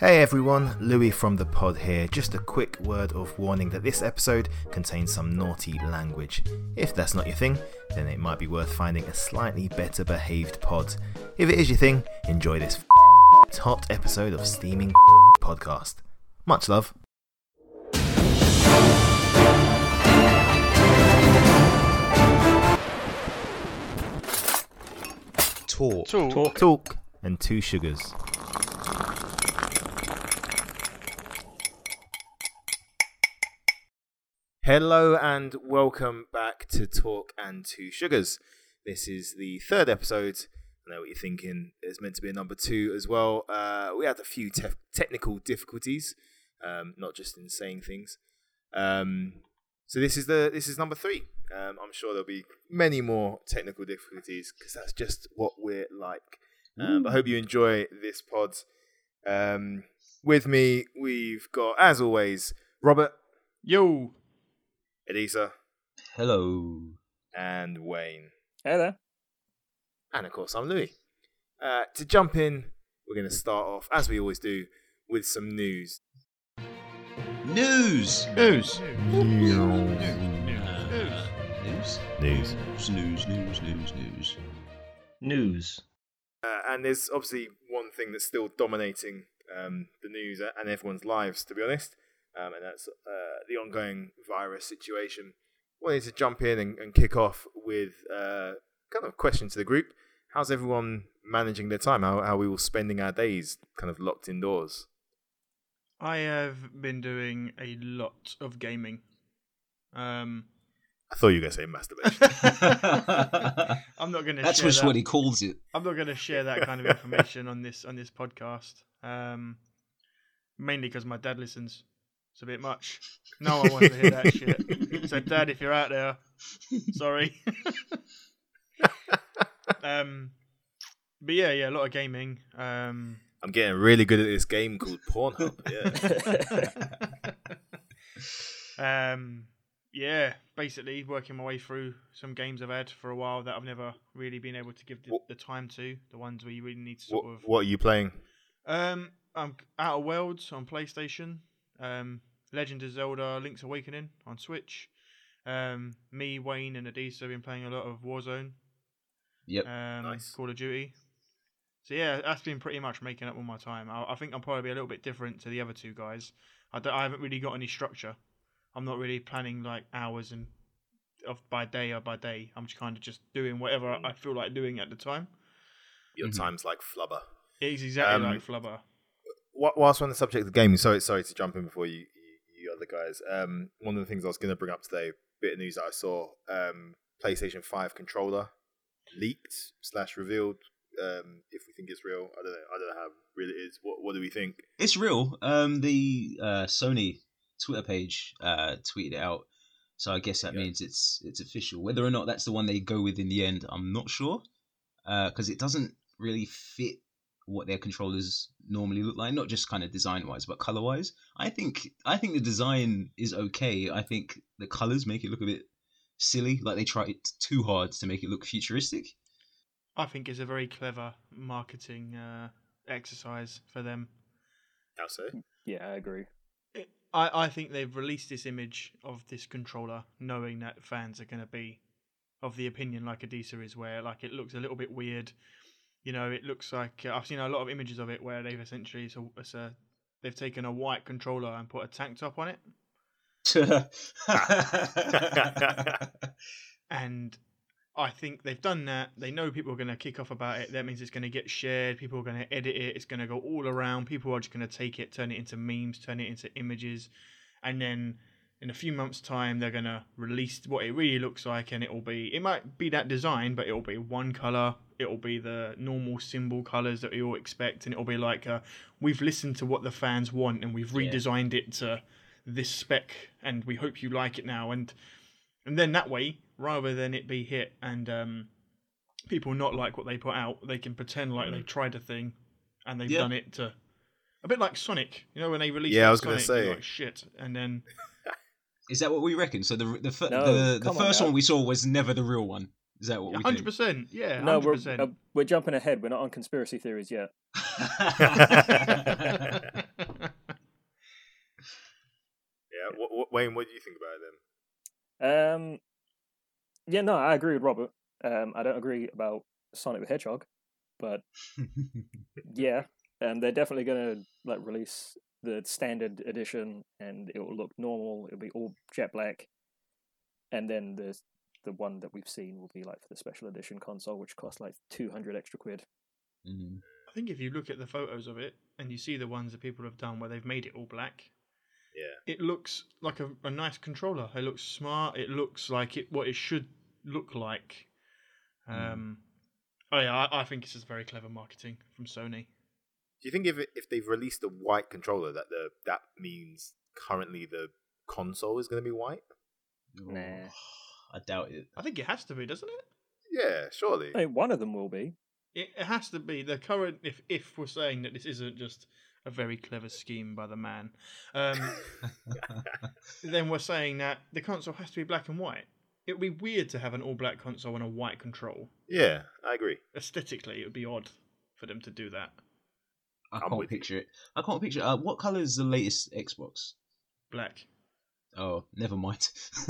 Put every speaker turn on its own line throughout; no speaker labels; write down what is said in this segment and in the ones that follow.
Hey everyone, Louis from the pod here. Just a quick word of warning that this episode contains some naughty language. If that's not your thing, then it might be worth finding a slightly better behaved pod. If it is your thing, enjoy this hot episode of Steaming Podcast. Much love.
Talk.
Talk.
Talk and two sugars. Hello and welcome back to Talk and Two Sugars. This is the third episode. I know what you're thinking. It's meant to be a number two as well. Uh, we had a few te- technical difficulties, um, not just in saying things. Um, so this is the this is number three. Um, I'm sure there'll be many more technical difficulties because that's just what we're like. Um, I hope you enjoy this pod. Um, with me, we've got, as always, Robert,
Yo.
Elisa,
Hello.
and Wayne.
Hey there.
And of course, I'm Louis. Uh, to jump in, we're going to start off, as we always do, with some news.
News.
News.
News.
News.
News. News. News. News. News.
News.
Uh, and there's obviously one thing that's still dominating um, the news and everyone's lives, to be honest, um, and that's uh, the ongoing virus situation. Wanted to jump in and, and kick off with uh, kind of a question to the group. How's everyone managing their time? How, how are we all spending our days kind of locked indoors?
I have been doing a lot of gaming. Um,
I thought you were going to say masturbation.
I'm not going to.
That's
share
just
that.
what he calls it.
I'm not going to share that kind of information on this on this podcast. Um, mainly because my dad listens. It's a bit much. No one wants to hear that shit. So, Dad, if you're out there, sorry. um, but yeah, yeah, a lot of gaming. Um,
I'm getting really good at this game called Pornhub. Yeah.
Um, yeah, basically working my way through some games I've had for a while that I've never really been able to give the,
What-
the time to. The ones where you really need to sort
what,
of.
what are you playing?
Um, I'm Outer Worlds on PlayStation. Um, Legend of Zelda: Link's Awakening on Switch. Um, me, Wayne, and Adisa have been playing a lot of Warzone.
Yep.
Um,
Nice.
Call of Duty. So yeah, that's been pretty much making up all my time. I, I think I'm probably a little bit different to the other two guys. I, don't- I haven't really got any structure. I'm not really planning like hours and of by day or by day. I'm just kind of just doing whatever I feel like doing at the time.
Your
Mhm.
time's like flubber.
It's exactly
Um,
like Flubber.
Wh- whilst we're on the subject of gaming, sorry, sorry to jump in before you, you, you other guys. Um, one of the things I was going to bring up today, bit of news that I saw, um, PlayStation Five controller leaked slash revealed. Um, if we think it's real, I don't know. I don't know how real it is. What What do we think?
It's real. Um, the uh, Sony Twitter page uh, tweeted it out, so I guess that
Yeah.
means it's it's official. Whether or not that's the one they go with in the end, I'm not sure, because it doesn't really fit what their controllers normally look like. Not just kind of design wise, but color wise. I think I think the design is okay. I think the colors make it look a bit silly, like they tried too hard to make it look futuristic.
I think it's a very clever marketing uh, exercise for them.
How so?
Yeah, I agree.
It, I, I think they've released this image of this controller knowing that fans are going to be of the opinion like Adisa is, where like it looks a little bit weird. You know, it looks like uh, I've seen a lot of images of it where they've essentially a, it's a they've taken a white controller and put a tank top on it, and I think they've done that. They know people are going to kick off about it. That means it's going to get shared. People are going to edit it. It's going to go all around. People are just going to take it, turn it into memes, turn it into images, and then in a few months' time, they're going to release what it really looks like, and it will be. It might be that design, but it will be one color. It will be the normal symbol colors that we all expect, and it will be like uh, we've listened to what the fans want, and we've
Yeah.
redesigned it to this spec, and we hope you like it now. And and then that way, rather than it be hit and um, people not like what they put out, they can pretend like they tried a thing and they've
Yeah.
done it to a bit like Sonic. You know when they released
Yeah, I
that
was gonna say.
like shit, and then
Is that what we reckon? So the the fir-
No,
the, the
come on
first
now.
one we saw was never the real one. Is that what we
hundred
think?
percent, yeah,
no, we're uh, we're jumping ahead. We're not on conspiracy theories yet.
Yeah, what, what, Wayne, what do you think about it then?
Um, yeah, no, I agree with Robert. Um, I don't agree about Sonic the Hedgehog, but yeah, um, they're definitely gonna like release the standard edition, and it will look normal. It'll be all jet black, and then the the one that we've seen will be like for the special edition console, which costs like two hundred extra quid.
Mhm.
I think if you look at the photos of it and you see the ones that people have done where they've made it all black,
Yeah.
it looks like a, a nice controller. It looks smart. It looks like it what it should look like. Um, Oh yeah, I, I think this is very clever marketing from Sony.
Do you think if it, if they've released a white controller, that the that means currently the console is going to be white?
Nah.
I doubt it.
I think it has to be, doesn't it?
Yeah, surely.
I mean, one of them will be.
It, it has to be the current. If if we're saying that this isn't just a very clever scheme by the man, um, then we're saying that the console has to be black and white. It would be weird to have an all black console and a white control.
Yeah, I agree.
Aesthetically, it would be odd for them to do that.
I
I'm
can't
with you.
picture it. I can't picture. Uh, what color is the latest Xbox?
Black.
Oh, never mind.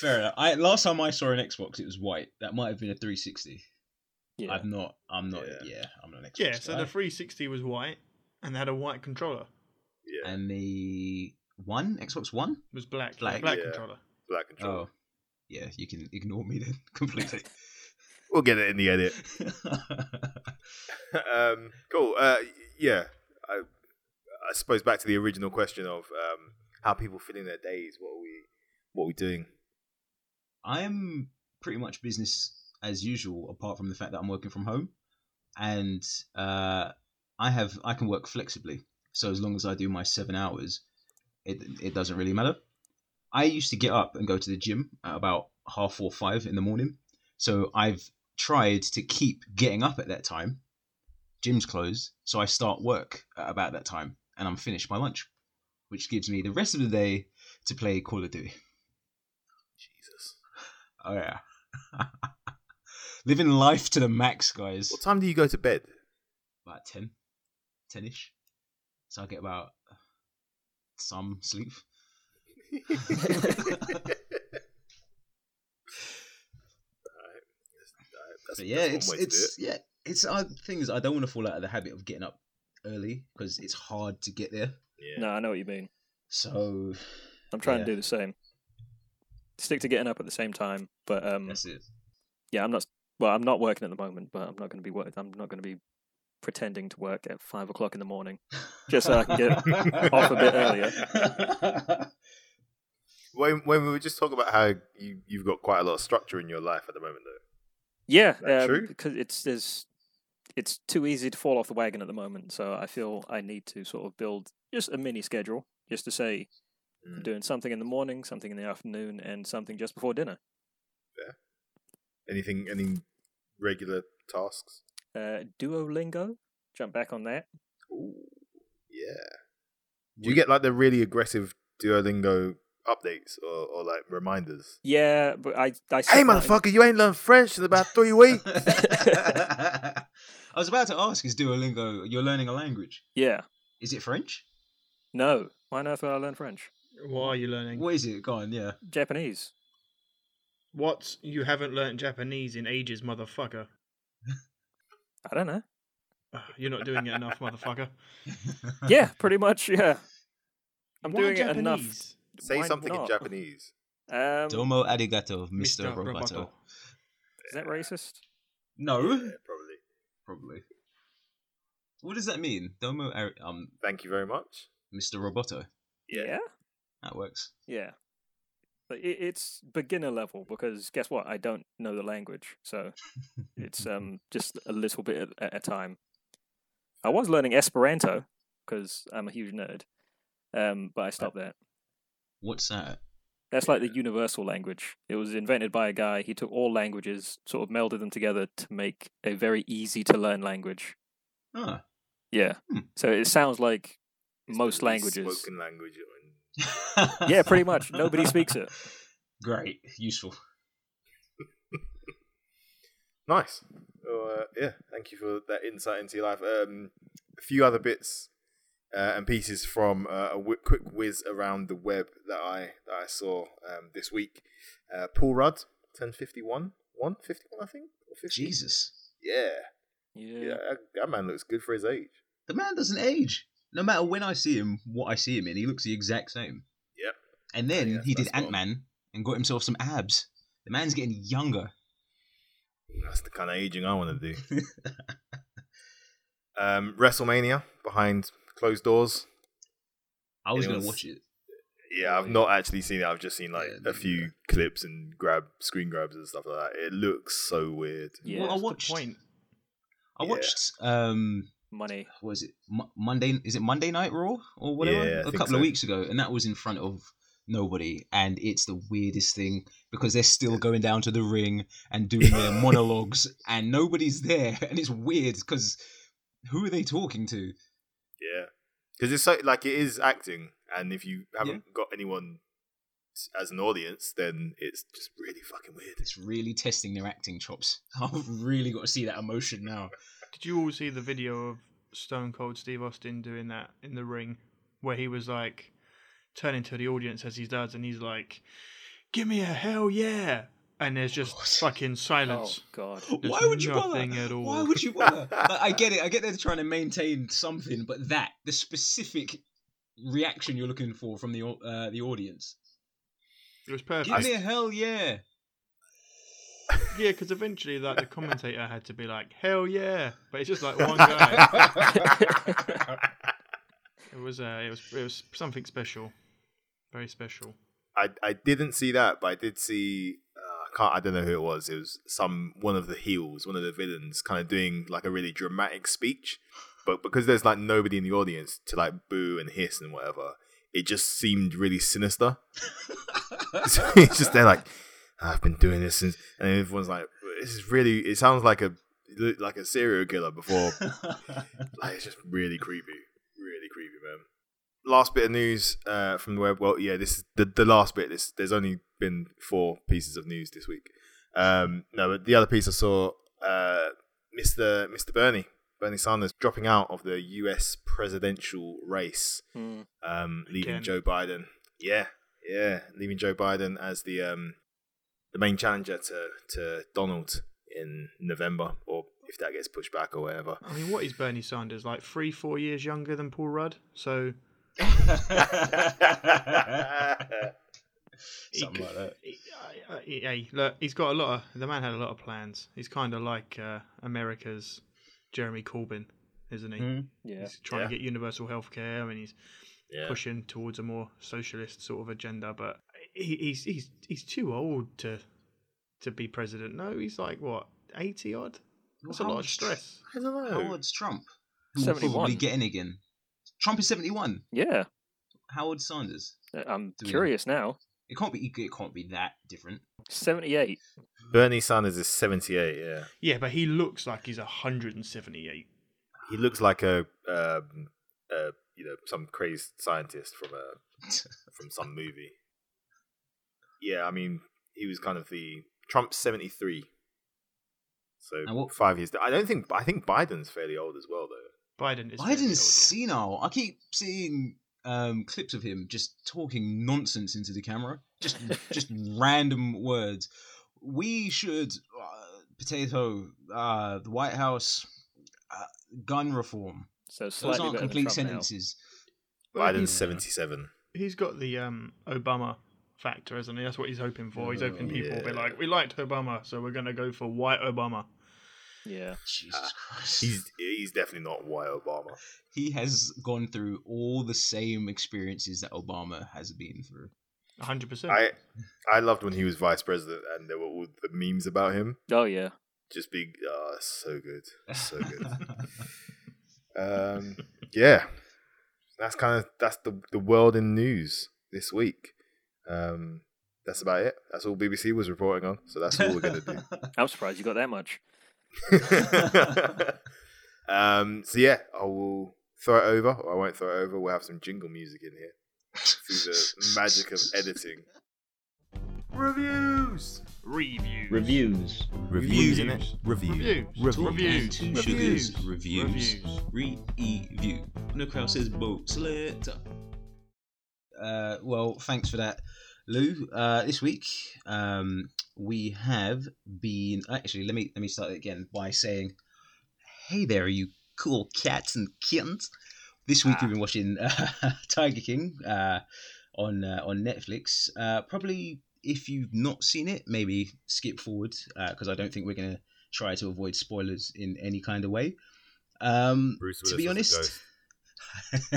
Fair enough. I last time I saw an Xbox, it was white. That might have been a 360.
Yeah.
I'm not. I'm not.
Yeah.
Yeah, I'm not an Xbox.
Yeah, so
guy.
the 360 was white and they had a white controller.
Yeah,
and the one Xbox One.
Was black.
Black.
Black
Yeah.
controller.
black controller.
Oh, yeah. You can ignore me then completely.
We'll get it in the edit. um, cool. Uh, yeah, I, suppose back to the original question of um, how people fit in their days. What are we, what are we doing?
I am pretty much business as usual, apart from the fact that I'm working from home, and uh, I have I can work flexibly. So as long as I do my seven hours, it it doesn't really matter. I used to get up and go to the gym at about half four five in the morning. So I've tried to keep getting up at that time. Gym's closed, so I start work at about that time, and I'm finished my lunch, which gives me the rest of the day to play Call of Duty.
Jesus.
Oh yeah. Living life to the max, guys.
What time do you go to bed?
About 10, 10-ish. So I get about some sleep.
That's,
But yeah, it's it's yeah, it's uh, thing is I don't want to fall out of the habit of getting up early because it's hard to get there.
Yeah.
No, I know what you mean.
So
I'm trying
Yeah.
to do the same. Stick to getting up at the same time, but um,
that's it.
yeah, I'm not. Well, I'm not working at the moment, but I'm not going to be work. I'm not going to be pretending to work at five o'clock in the morning just so I can get off a bit
earlier.
When when we were just talking about how you you've got quite a lot of structure in your life at the moment, though.
Yeah,
that
um,
true?
because it's there's it's too easy to fall off the wagon at the moment. So I feel I need to sort of build just a mini schedule, just to say I'm
Mm.
doing something in the morning, something in the afternoon, and something just before dinner. Yeah.
Anything? Any regular tasks?
Uh, Duolingo, jump back on that.
Ooh, yeah. Do you get like the really aggressive Duolingo updates or, or like reminders?
Yeah, but I I
Hey,
set mine-
motherfucker, you ain't learned French in about three weeks.
I was about to ask: Is Duolingo? You're learning a language?
Yeah,
Is it French?
no. Why on earth would I learn French?
What are you learning?
What is it? Go on, yeah.
Japanese.
What? You haven't learnt Japanese in ages, motherfucker.
I don't know.
Ah, You're not doing it enough, motherfucker.
Yeah, pretty much. Yeah, I'm
Why
doing it enough.
Japanese?
Say
Why
something in? Japanese.
Um,
Domo arigato, Mr.
Mr.
Roboto.
Roboto.
is that racist?
No,
Yeah, probably.
probably. What does that mean? Domo ari- um,
Thank you very much.
Mr. Roboto.
Yeah. yeah.
That works.
Yeah. But it, it's beginner level because guess what? I don't know the language, so it's um just a little bit at, at a time. I was learning Esperanto because I'm a huge nerd, um, but I stopped that.
What's that?
That's like the universal language. It was invented by a guy. He took all languages, sort of melded them together to make a very easy to learn language.
Ah.
Yeah.
Hmm.
So it sounds like
It's
most
the
languages.
Spoken language.
Yeah, pretty much. Nobody speaks it.
Great, useful.
Nice. Well, uh, yeah, thank you for that insight into your life. Um, a few other bits uh, and pieces from uh, a w- quick whiz around the web that I that I saw um, this week. Uh, Paul Rudd, ten fifty one, one fifty one, I think. Or 50?
Jesus,
Yeah,
Yeah.
yeah, that, that man looks good for his age.
the man doesn't age. No matter when I see him, what I see him in, he looks the exact same.
Yep.
And then
Yeah,
he did
that's spot on.
Ant Man and got himself some abs. The man's getting younger.
That's the kind of aging I want to do. um, WrestleMania behind closed doors.
I was
It
gonna watch it.
Yeah, I've not actually seen it. I've just seen like
Yeah,
a few clips and grab screen grabs and stuff like that. It looks so weird.
Yeah.
well, I watched.
point?
I
Yeah.
watched. Um,
Money.
Was it Mo- Monday? Is it Monday Night Raw or whatever?
Yeah, I
a
think
couple of weeks ago, and that was in front of nobody, and it's the weirdest thing because they're still going down to the ring and doing their monologues, and nobody's there, and it's weird because who are they talking to?
Yeah, because it's so like it is acting, and if you haven't got anyone as an audience, then it's just really fucking weird.
It's really testing their acting chops. I've really got to see that emotion now.
Did you all see the video of Stone Cold Steve Austin doing that in the ring, where he was like turning to the audience as he does, and he's like, "Give me a hell yeah!" And there's just
What?
fucking
Oh
silence.
God.
There's
Why would you bother?
nothing at all.
Why would you bother? Like, I get it. I get they're trying to maintain something, but that the specific reaction you're looking for from the uh, the audience.
It was
Give
perfect.
me a hell yeah!
Yeah, because eventually, like the commentator had to be like, "Hell yeah!" But it's just like one guy. It was, uh, it was, it was something special, very special.
I I didn't see that, but I did see. I can't. I don't know who it was. It was some one of the heels, one of the villains, kind of doing like a really dramatic speech. But because there's like nobody in the audience to like boo and hiss and whatever, it just seemed really sinister. so he's just they're like, I've been doing this since, and everyone's like, this is really. It sounds like a like a serial killer before. like it's just really creepy, really creepy, man. Last bit of news uh, from the web. Well, yeah, this is the the last bit. This there's only been four pieces of news this week. Um, no, but the other piece I saw, uh, Mr. Mr. Bernie Bernie Sanders dropping out of the U.S. presidential race,
Hmm.
um, leaving
Again.
Joe Biden. Yeah, yeah, leaving Joe Biden as the um, the main challenger to to Donald in November, or if that gets pushed back or whatever.
I mean, what is Bernie Sanders like? Three, four years younger than Paul Rudd. So
Something
could-
like that.
he- I- I- Hey, look, he's got a lot of. The man had a lot of plans. He's kind of like uh, America's Jeremy Corbyn, isn't he?
Mm.
Yeah.
He's trying
Yeah.
to get universal health care. I mean, he's
yeah.
pushing towards a more socialist sort of agenda, but he, he's he's he's too old to to be president. No, he's like what eighty odd. That's a lot of stress.
I don't know.
Howard's Trump. Who will
71.
probably get in again. Trump is 71.
Yeah.
Howard Sanders.
Uh, I'm
Doing-
curious now.
It can't be. It can't be that different.
78.
Bernie Sanders is 78, yeah.
Yeah, but he looks like he's hundred and seventy eight.
He looks like a, um, uh, you know, some crazy scientist from a from some movie. Yeah, I mean, he was kind of the Trump 73. So
what-
five years. I don't think. I think Biden's fairly old as well, though.
Biden is. fairly old, yeah.
Biden's senile. I keep seeing um, clips of him just talking nonsense into the camera, just just random words. We should uh, potato uh, the White House uh, gun reform.
So
Those
slightly
aren't complete sentences.
Well,
Biden's
he's,
77.
he's got the um, Obama factor, isn't he? That's what he's hoping for. He's hoping
Oh,
people will be like, "We liked Obama, so we're going to go for white Obama."
Now. Yeah.
Jesus Christ.
He's he's definitely not why Obama.
he has gone through all the same experiences that Obama has been through.
hundred percent.
I I loved when he was vice president and there were all the memes about him.
Oh, yeah.
Just being, oh, so good, so good. um, yeah, that's kind of that's the the world in news this week. Um, that's about it. That's all BBC was reporting on. So that's all we're gonna do.
I'm surprised you got that much.
um, so yeah, I will throw it over, or I won't throw it over. We'll have some jingle music in here through the magic of editing. Reviews.
Reviews.
Reviews.
Reviews, Reviews in it?
Reviews.
Reviews.
Talk
Reviews.
and two
Reviews.
sugars reviews. Re-review. No crowd says boat selector. Uh, well, thanks for that, Lou. Uh, this week, um, we have been actually. Let me let me start it again by saying, "Hey there, you cool cats and kittens." This week
Ah.
we've been watching uh, Tiger King uh, on uh, on Netflix. Uh, probably, if you've not seen it, maybe skip forward because I don't think we're gonna try to avoid spoilers in any kind of way. Um, to be honest,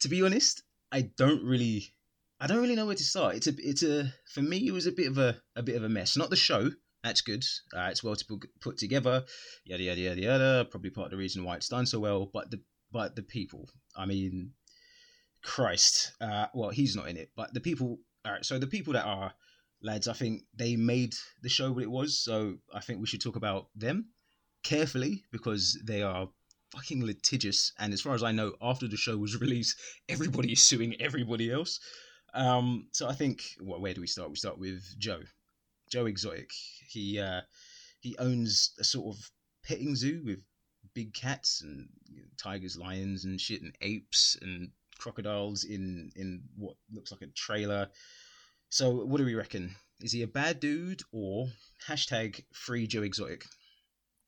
to be honest, I don't really, I don't really know where to start. It's a, it's a, for me, it was a bit of a, a bit of a mess. Not the show. That's good. Uh, it's well to put, together. Yada yada yada yada. Probably part of the reason why it's done so well. But the, but the people. I mean, Christ. Uh, well, he's not in it, but the people. All right. So the people that are lads, I think they made the show what it was. So I think we should talk about them carefully because they are fucking litigious. And as far as I know, after the show was released, everybody is suing everybody else. Um, so I think, well, where do we start? We start with Joe, Joe Exotic. He uh, he owns a sort of petting zoo with big cats and you know, tigers, lions, and shit, and apes and crocodiles in in what looks like a trailer. So what do we reckon? Is he a bad dude or hashtag free Joe Exotic?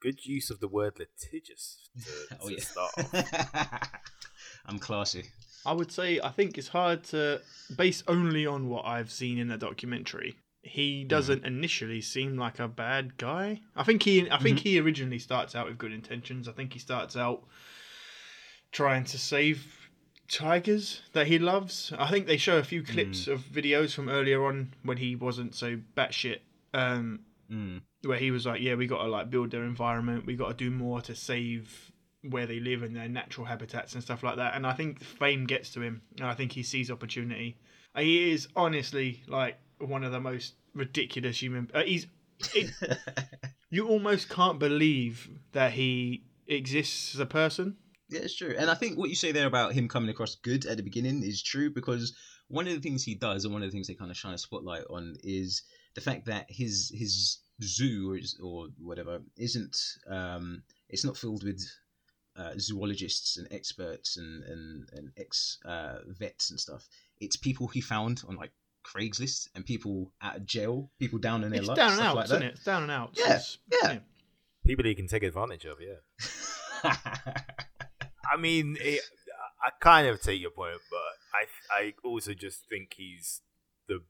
Good use of the word litigious to,
Oh
to
yeah.
start off.
I'm classy.
I would say I think it's hard to base only on what I've seen in the documentary. He doesn't initially seem like a bad guy. I think he I think he originally starts out with good intentions. I think he starts out trying to save tigers that he loves. I think they show a few clips of videos from earlier on when he wasn't so batshit. Um,
Mm.
where he was like, "Yeah, we got to like build their environment. We got to do more to save where they live and their natural habitats and stuff like that." And I think fame gets to him, and I think he sees opportunity. Uh, He is honestly like one of the most ridiculous human. Uh, he's it, you almost can't believe that he exists as a person.
Yeah, it's true. And I think what you say there about him coming across good at the beginning is true because one of the things he does and one of the things they kind of shine a spotlight on is the fact that his his zoo or, his- or whatever isn't um it's not filled with uh, zoologists and experts and and, and ex uh, vets and stuff. It's people he found on like Craigslist and people out of jail, people down in their
It's
luck,
down and out,
like
isn't
that.
it? It's down and out.
Yeah,
It's-
yeah.
People that you can take advantage of, yeah. I mean, it, I kind of take your point, but I I also just think he's the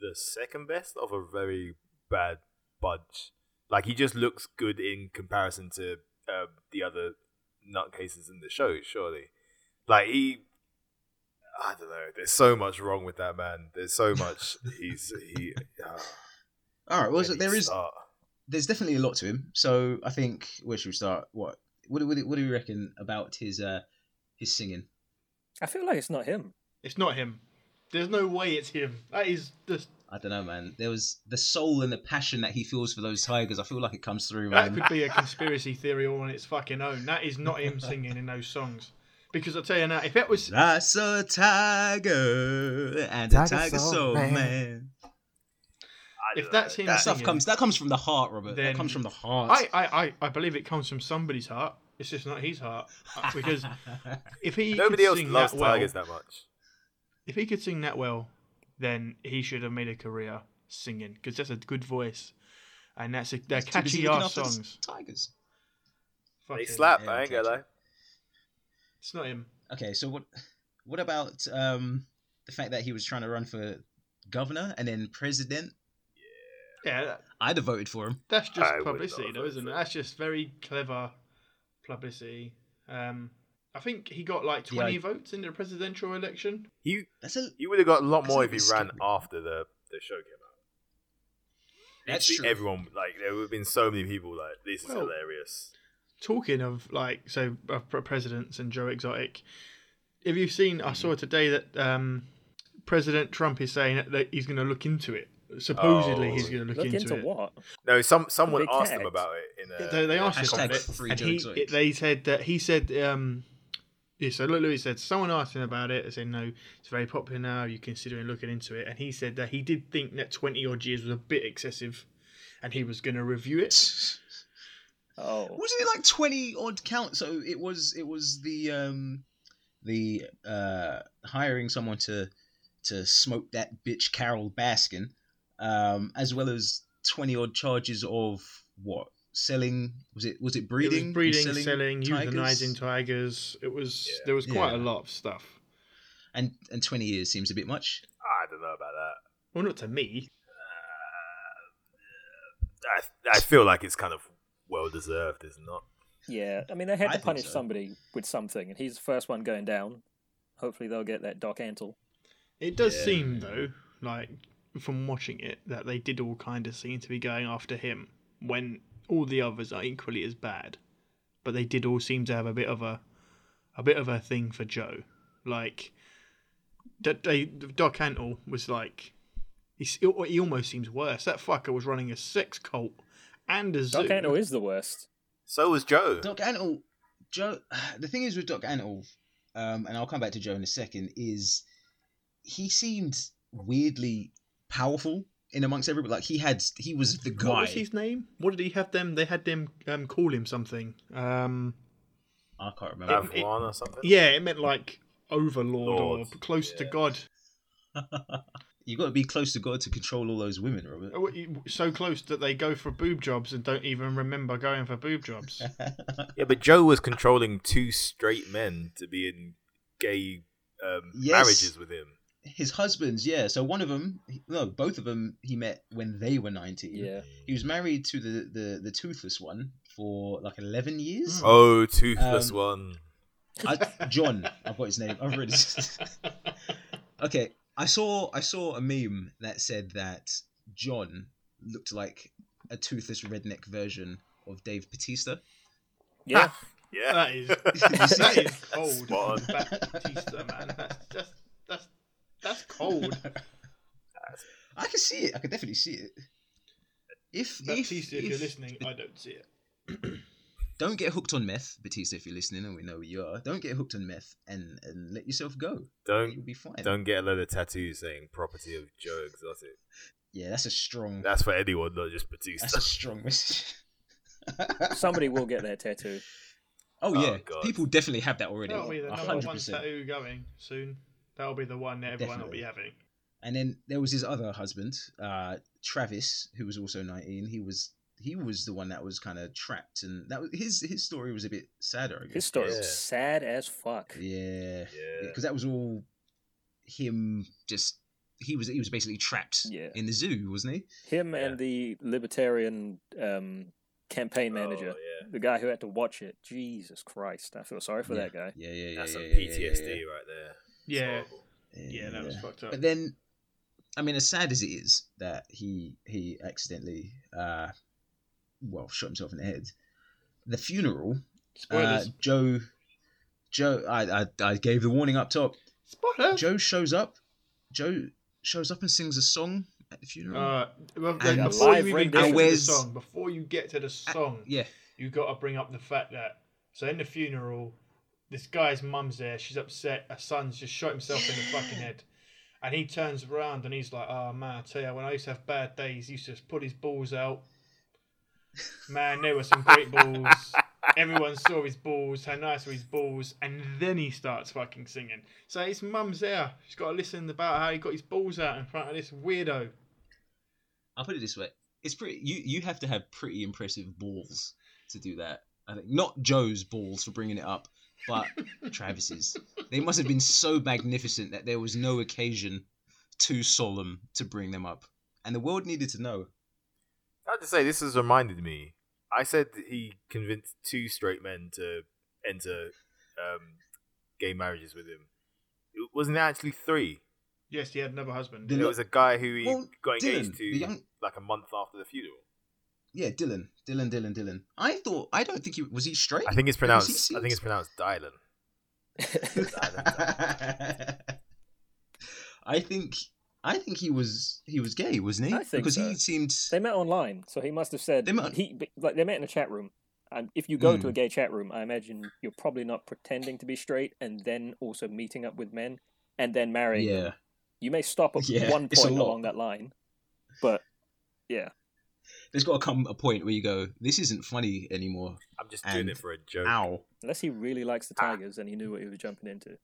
the second best of a very bad bunch. Like he just looks good in comparison to uh, the other nutcases in the show. Surely, like he, I don't know. There's so much wrong with that man. There's so much. he's he. Uh,
All right, well, so
where do
there
you
is
start?
there's definitely a lot to him. So I think where should we start? What what do, what do, what do you reckon about his uh his singing?
I feel like it's not him.
It's not him. There's no way it's him. That is just
I don't know, man. There was the soul and the passion that he feels for those tigers. I feel like it comes through,
That could be a conspiracy theory all on its fucking own. That is not him singing in those songs. Because I'll tell you now, if it was,
I saw a tiger and a tiger soul man.
I
if
don't
that's him
That stuff comes that comes from the heart, Robert. that comes from the heart.
I, I, I, I believe it comes from somebody's heart. It's just not his heart. Because if he
Nobody
could
else
sing
loves
that well,
tigers that much.
if he could sing that well, then he should have made a career singing because that's a good voice, and that's a, they're
He's too busy
catchy
looking
ass songs.
Tigers.
They
Fucking-
slap.
yeah,
I ain't gonna lie.
It's not him.
Okay, so what what about um the fact that he was trying to run for governor and then president?
Yeah, that,
I'd have voted for him.
that's just
I
publicity,
not
though, isn't it? That's just very clever publicity. Um, I think he got like twenty
I-
votes in the presidential election.
You
That's a
he would have got a lot more if he ran
stupid.
after the the show came out.
That's true.
Everyone like there would have been so many people like this is
Well,
hilarious.
Talking of like so uh, presidents and Joe Exotic, have you seen? I
Mm-hmm.
saw today that um, President Trump is saying that, that he's going to look into it. Supposedly,
Oh.
he's going to look,
Look
into,
into
it.
what?
No, some someone
Big
asked him about it in a,
They, they asked him about it,
free
and he,
Exotic.
it- they said that he said um, Yeah, so look, Louis said someone asked him about it. I said no, it's very popular now. Are You considering looking into it, and he said that he did think that twenty odd years was a bit excessive, and he was going to review it.
Oh,
Wasn't it like twenty odd count? So it was. It was the um, the uh, hiring someone to to smoke that bitch Carole Baskin, um, as well as twenty odd charges of what selling was it was it breeding
it was breeding,
and
selling,
tigers?
euthanizing tigers. It was
Yeah.
there was quite a lot of stuff.
and and twenty years seems a bit much.
I don't know about that.
Well, not to me.
Uh, I, I feel like it's kind of well deserved, is it not?
yeah. I mean, they had to
think
punish
so.
somebody with something, and he's the first one going down. Hopefully, they'll get that Doc Antle.
It does
Yeah.
seem though, like from watching it, that they did all kind of seem to be going after him when all the others are equally as bad. But they did all seem to have a bit of a, a bit of a thing for Joe. Like, that they Doc Antle was like, he's, he almost seems worse. That fucker was running a sex cult and a zoo.
Doc Antle is the worst.
So was Joe.
Doc Antle, Joe. The thing is with Doc Antle, um, and I'll come back to Joe in a second. Is he seemed weirdly powerful in amongst everybody? Like he had, he was the guy.
What was his name? What did he have them? They had them um, call him something. Um,
I can't remember.
it-
Avon or something.
yeah, it meant like overlord
Lord,
or close to. God.
You've got to be close to God to control all those women, Robert.
Oh, So close that they go for boob jobs and don't even remember going for boob jobs.
Yeah, but Joe was controlling two straight men to be in gay um,
Yes.
marriages with him.
His husbands, yeah. So one of them, no, both of them, he met when they were nineteen.
Yeah.
He was married to the the, the toothless one for like eleven years.
Oh, toothless
Um,
one.
I, John, I've got his name. I've read his. okay, I saw I saw a meme that said that John looked like a toothless redneck version of Dave Batista.
Yeah.
Yeah.
that is that is
old.
Batista, man. That's just that's that's cold.
I can see it. I can definitely see it. If if,
Batista, if, you're listening, I don't see it.
don't get hooked on meth, Batista. If you're listening, and we know you are, don't get hooked on meth and and let yourself go.
Don't
You'll be fine.
don't get a load of tattoos saying property of Joe Exotic.
Yeah, that's a strong.
That's for anyone, not just Batista.
That's a strong message.
Somebody will get their tattoo.
Oh
Oh,
yeah,
God.
people definitely have that already.
That'll be the
A
number
hundred
one
percent.
tattoo going soon. That'll be the one that everyone will be having.
And then there was his other husband, uh, Travis, who was also nineteen. He was he was the one that was kind of trapped, and that was his his story was a bit sadder. I guess.
His story
Yeah.
was sad as fuck.
Yeah,
Yeah.
because that was all him. Just he was he was basically trapped
Yeah.
in the zoo, wasn't he?
Him
Yeah.
and the libertarian um, campaign manager,
Oh, yeah.
the guy who had to watch it. Jesus Christ, I feel sorry for
Yeah.
that guy.
Yeah, yeah, yeah.
That's
yeah,
some
yeah, yeah,
PTSD
yeah,
right there. It's
Yeah.
yeah.
Yeah, that was fucked up.
But then, I mean, as sad as it is that he he accidentally, uh, well, shot himself in the head. The funeral, uh,
Spoilers.
Joe, Joe, I, I I gave the warning up top.
Spoilers.
Joe shows up. Joe shows up and sings a song at the funeral.
Uh, well,
And-
before
Live
you even get to the song, before you get to the song,
yeah,
you got to bring up the fact that so in the funeral, this guy's mum's there. She's upset. Her son's just shot himself in the fucking head, and he turns around and he's like, "Oh man, I tell you, when I used to have bad days, he used to just put his balls out. Man, there were some great balls. Everyone saw his balls, how nice were his balls, and then he starts fucking singing. So his mum's there. She's got to listen about how he got his balls out in front of this weirdo.
I'll put it this way: it's pretty. You you have to have pretty impressive balls to do that. I think not Joe's balls for bringing it up, but Travis's. They must have been so magnificent that there was no occasion too solemn to bring them up, and the world needed to know.
I have to say, this has reminded me. I said that he convinced two straight men to enter um, gay marriages with him. It wasn't it actually three.
Yes, he had another husband.
The-
There was a guy who he
Well,
got engaged
Dylan,
to
young-
like a month after the funeral.
Yeah, Dylan, Dylan, Dylan, Dylan. I thought I don't think he was he straight.
I think it's pronounced. I think it's pronounced Dylan.
I think I think he was he was gay, wasn't he?
I think
because
so.
he seemed
They met online, so he must have said
They met-
he like they met in a chat room. And if you go to a
Mm.
gay chat room, I imagine you're probably not pretending to be straight and then also meeting up with men and then marrying them.
Yeah.
You may stop at
Yeah,
one point along that line, but yeah,
There's got to come a point where you go, this isn't funny anymore.
I'm just doing it for a joke.
Ow.
unless he really likes the tigers and he knew what he was jumping into.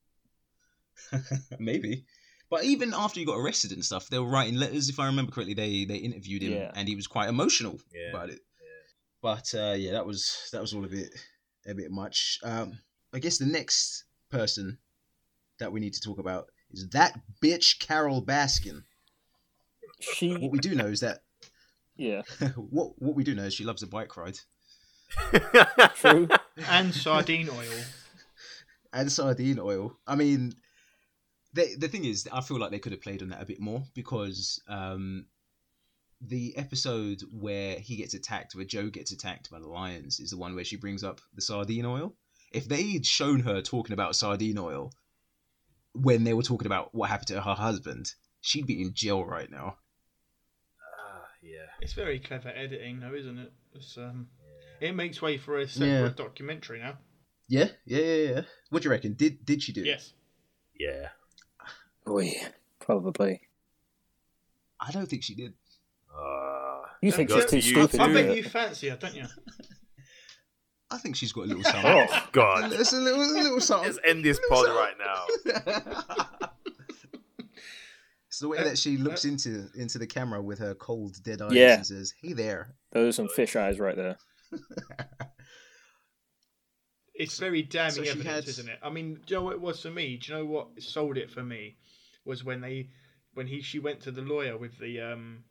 Maybe. But even after he got arrested and stuff, they were writing letters. If I remember correctly, they they interviewed him,
Yeah.
and he was quite emotional
Yeah.
about it. But uh, yeah, that was that was all a bit a bit much. Um, I guess the next person that we need to talk about is that bitch Carole Baskin.
She,
What we do know is that
yeah,
what what we do know is she loves a bike ride
true.
and sardine oil.
and sardine oil. I mean, the the thing is, I feel like they could have played on that a bit more because um, the episode where he gets attacked, where Joe gets attacked by the lions, is the one where she brings up the sardine oil. If they'd shown her talking about sardine oil when they were talking about what happened to her husband, she'd be in jail right now.
Ah, yeah.
It's very clever editing, though, isn't it? It's, um, it makes way for a separate
Yeah.
documentary now.
Yeah, yeah, yeah, yeah. What do you reckon? Did did she do? it?
Yes.
Yeah.
Boy, probably.
I don't think she did.
Uh,
You think
got
she's
you-
too
you
stupid
I
to
bet you fancy her, don't you?
I think she's got a little something.
Oh,
God.
It's a little, a little something.
Let's end this pod right now.
it's the way that she looks into into the camera with her cold, dead eyes
Yeah.
and says, "Hey there."
those are some fish eyes right there.
It's very damning
So
evidence,
had-
isn't it? I mean, do you know what it was for me? Do you know what sold it for me? Was when they, when he she went to the lawyer with the um,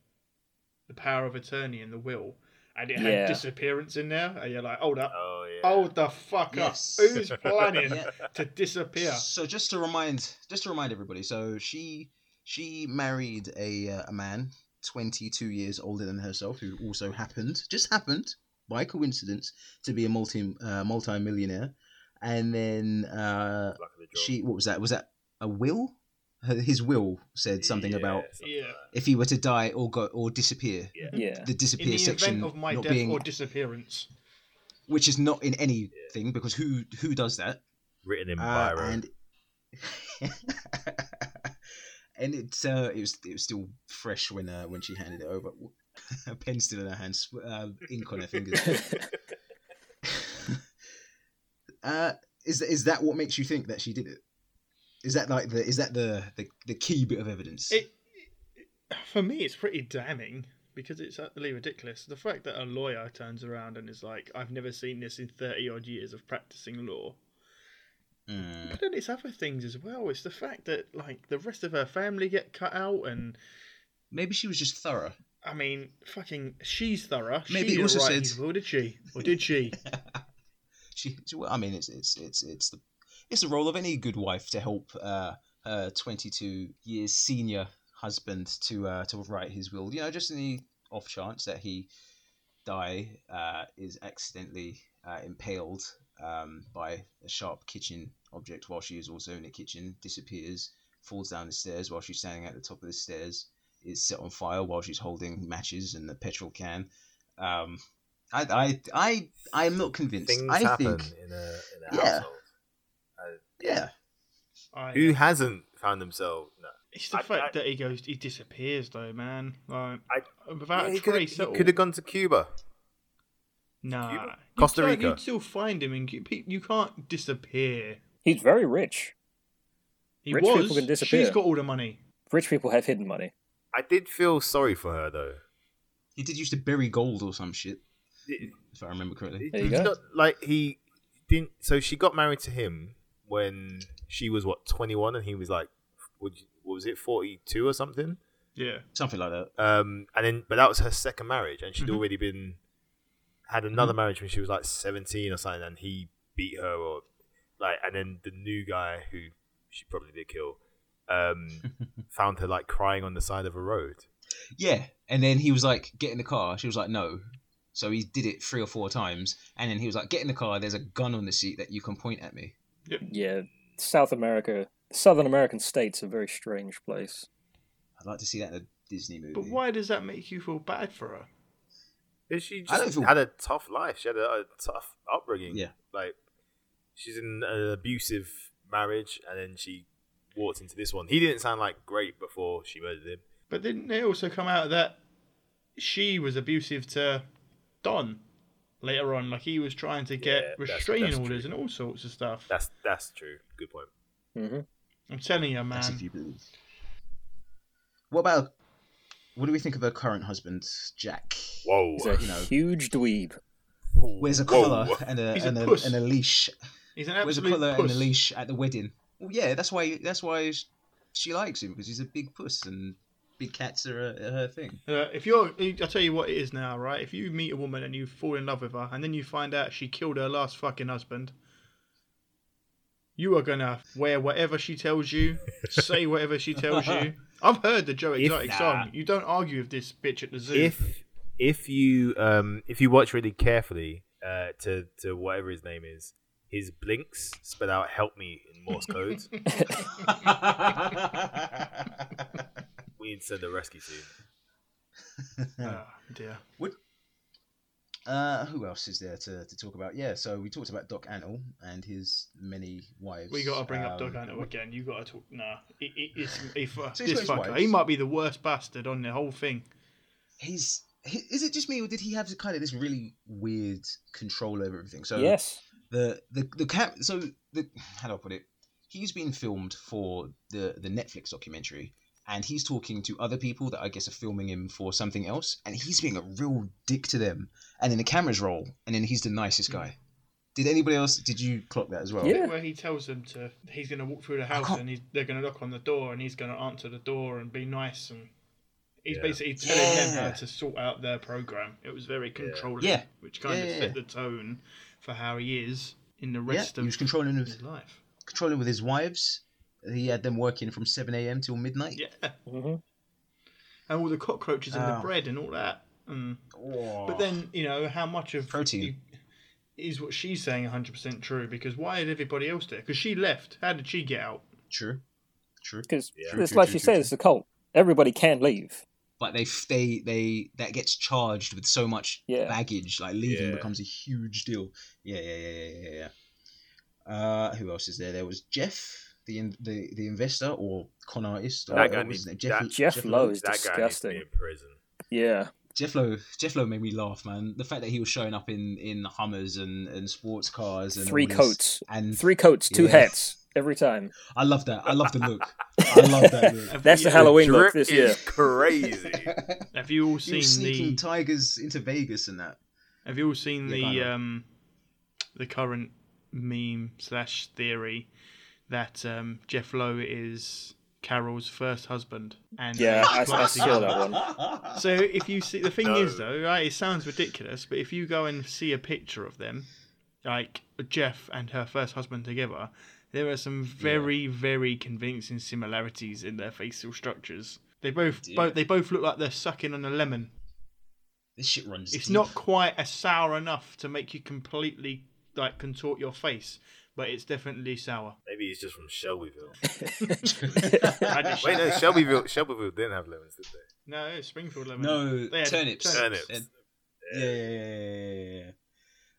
the power of attorney and the will, and it had
Yeah.
disappearance in there, and you're like, hold up,
Oh yeah.
hold the fuck
Yes.
up, who's planning
Yeah.
to disappear?
So just to remind, just to remind everybody, so she she married a uh, a man 22 years older than herself, who also happened, just happened by coincidence, to be a multi uh, multi millionaire, and then uh,
the
she what was that? Was that a will? His will said something
Yeah,
about
Yeah.
if he were to die or go or disappear.
Yeah.
Yeah.
The
In
disappear
the
section
event of my
not
death
being
or disappearance,
which is not in anything because who who does that?
Written in
Uh,
biro.
and and it's uh, it was it was still fresh when uh, when she handed it over. A pen still in her hands, uh, ink on her fingers. uh, is is that what makes you think that she did it? Is that like the is that the the, the key bit of evidence?
it, it for me it's pretty damning because it's utterly ridiculous. The fact that a lawyer turns around and is like, "I've never seen this in thirty odd years of practicing law."
Mm.
But then it's other things as well. It's the fact that like the rest of her family get cut out, and
Maybe she was just thorough.
I mean, fucking, she's thorough.
Maybe
she
he also
didn't
said-
will, did she? Or did she?
she, she- well, I mean, it's it's it's it's the it's the role of any good wife to help uh, her 22 years senior husband to uh, to write his will. You know, just in the off chance that he die uh, is accidentally uh, impaled um, by a sharp kitchen object while she is also in the kitchen, disappears, falls down the stairs while she's standing at the top of the stairs, is set on fire while she's holding matches and the petrol can. Um, I, I, I, I'm not convinced.
Things
I
happen
think,
in a in a
Yeah.
household. Uh,
yeah,
I,
Who hasn't found themselves? No.
it's the
I-
fact
I-
that he goes, he disappears though, man. Like,
I-
without
Yeah,
a
he could
trace at all.
have gone to Cuba.
Nah,
Cuba? Costa Rica?
You'd still find him in. Cu- pe- You can't disappear.
He's very rich.
He
Rich
was.
people can disappear.
She's got all the money.
Rich people have hidden money.
I did feel sorry for her though.
he did used to bury gold or some shit, if I remember correctly.
There you go.
not- like he didn't. So she got married to him when she was what twenty one, and he was like, would what was it forty two or something?
Yeah.
Something like that.
Um, and then but that was her second marriage, and she'd
Mhm.
already been had another marriage when she was like seventeen or something, and he beat her or like, and then the new guy who she probably did kill. Um, found her like crying on the side of a road.
Yeah, and then he was like, "Get in the car." She was like, "No." So he did it three or four times, and then he was like, "Get in the car." There's a gun on the seat that you can point at me.
Yeah, South America, Southern American states, a very strange place.
I'd like to see that in a Disney movie.
But why does that make you feel bad for her?
She
I don't
just
feel-
had a tough life. She had a, a tough upbringing.
Yeah.
like she's in an abusive marriage, and then she walked into this one. He didn't sound like great before she murdered him.
But didn't they also come out that she was abusive to Don later on? Like he was trying to get
Yeah,
restraining
that's
orders
true.
and all sorts of stuff.
That's that's true. Good point.
hmm
I'm telling you,
That's if
man.
you believe. What about? What do we think of her current husband, Jack?
Whoa.
He's a
You know.
huge dweeb.
Wears a collar and a and a, and a leash.
He's an
Wears a
absolute
collar and a
puss.
leash at the wedding. Well, yeah, that's why. That's why she likes him because he's a big puss and big cats are, a, are her thing.
Uh, if you're, I'll tell you what it is now, right? If you meet a woman and you fall in love with her, and then you find out she killed her last fucking husband, you are gonna wear whatever she tells you, say whatever she tells you. I've heard the Joe Exotic
Nah.
song. You don't argue with this bitch at the zoo.
if if you um if you watch really carefully uh to to whatever his name is, his blinks spell out "help me" in Morse code. we need to send a rescue team.
Ah, dear.
Uh, who else is there to, to talk about? Yeah, so we talked about Doc Antle and his many wives.
We got to bring up Doc
Um,
Antle again. You got to talk. Nah, it, it, it's, he, fu-
So
this fucker.
wives.
He might be the worst bastard on the whole thing.
He's he, is it just me or did he have kind of this really weird control over everything? So
yes.
The the the cap. So the how do I put it? He's been filmed for the the Netflix documentary, and he's talking to other people that I guess are filming him for something else, and he's being a real dick to them. And then the cameras roll, and then he's the nicest guy. Did anybody else? Did you clock that as well?
Yeah.
Where he tells them to, he's going to walk through the house and he's, they're going to knock on the door and he's going to answer the door and be nice and he's
Yeah.
basically telling them how to sort out their program. It was very controlling,
Yeah.
which kind
Yeah,
of
yeah,
set
yeah.
the tone for how he is in the
Yeah,
rest
he
of
was controlling with
his life.
controlling with his wives. He had them working from seven a.m. till midnight.
Yeah,
hmm
and all the cockroaches in the
Oh.
bread and all that. Mm.
Oh.
But then, you know, how much of
Protein.
is what she's saying 100% true? Because why had everybody else there? Because she left. How did she get out?
true, true.
Because
Yeah.
it's
True,
like
true,
she
true,
said, it's a cult. Everybody can leave.
But they they they that gets charged with so much
Yeah.
baggage. Like leaving
Yeah.
becomes a huge deal. Yeah, yeah, yeah, yeah, yeah, yeah. Uh, who else is there? There was Jeff, the in, the the investor or con artist.
That
what
guy
was his
needs-
name?
that-
Jeff Lowe is
that guy needs to
disgusting.
be in prison.
Yeah.
Jeff Lowe, Jeff Lowe made me laugh, man. The fact that he was showing up in in Hummers and, and sports cars and
Three
all this-
coats.
and
Three coats, two
Yeah.
hats every time.
I love that. I love the look. I love that look.
That's the Halloween
The
look
drip
this
is
year.
crazy.
Have you all
He was
seen
sneaking
the?
tigers into Vegas and that.
Have you all seen
Yeah,
the um, the current meme slash theory that um, Jeff Lowe is Carole's first husband? And
Yeah, I, I saw that one.
So if you see, the thing
No.
is though, right? It sounds ridiculous, but if you go and see a picture of them, like Jeff and her first husband together, there are some very, very convincing similarities in their facial structures. They both,
Yeah.
both, they both look like they're sucking on a lemon.
This shit runs.
It's
deep.
not quite as sour enough to make you completely like contort your face, but it's definitely sour.
Maybe he's just from Shelbyville. Wait, no, Shelbyville. Shelbyville didn't have lemons, did they?
No, it's Springfield lemon.
No,
They had
turnips.
Turnips.
And- Yeah, yeah, yeah, yeah, yeah, yeah.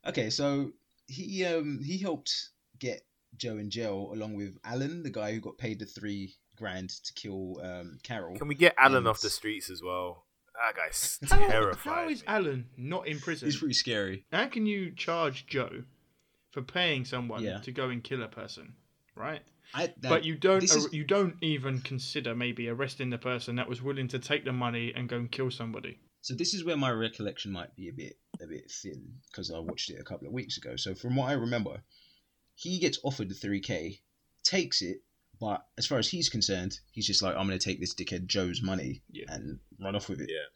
Okay, so he um he helped get Joe in jail along with Alan, the guy who got paid the three grand to kill um Carole.
Can we get Alan
And-
off the streets as well? That guy's
How,
terrified.
how is Alan not in prison?
He's pretty scary.
How can you charge Joe for paying someone
Yeah.
to go and kill a person, right?
I, that,
but you don't
this is-
you don't even consider maybe arresting the person that was willing to take the money and go and kill somebody.
So this is where my recollection might be a bit a bit thin because I watched it a couple of weeks ago. So from what I remember, he gets offered the three k, takes it, but as far as he's concerned, he's just like, I'm going to take this dickhead Joe's money
Yeah.
and run off with it.
Yeah.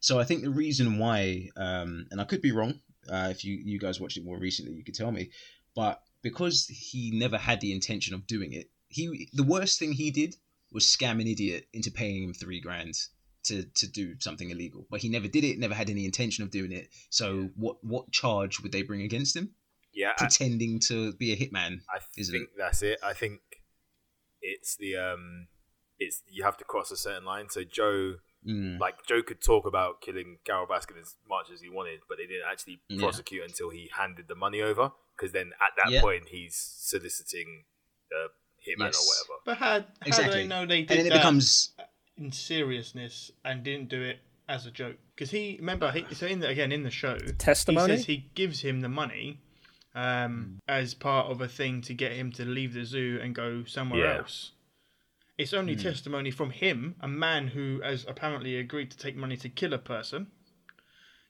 So I think the reason why, um, and I could be wrong, uh, if you you guys watched it more recently, you could tell me, but because he never had the intention of doing it, he the worst thing he did was scam an idiot into paying him three grand to to do something illegal. But he never did it, never had any intention of doing it. So what what charge would they bring against him?
Yeah, I,
Pretending to be a hitman.
I
isn't
think that's it. I think it's the um, it's you have to cross a certain line. So Joe
Mm.
like Joe could talk about killing Carole Baskin as much as he wanted, but they didn't actually
Yeah.
prosecute until he handed the money over. Because then at that
Yeah.
point he's soliciting the hitman
Yes.
or whatever.
But how, how do they know they
and
did
then it
that
becomes
in seriousness and didn't do it as a joke? Because he remember he, so in the, again in the show
Testimony?
He says he gives him the money Um, as part of a thing to get him to leave the zoo and go somewhere
Yeah.
else. It's only
Hmm.
testimony from him, a man who has apparently agreed to take money to kill a person.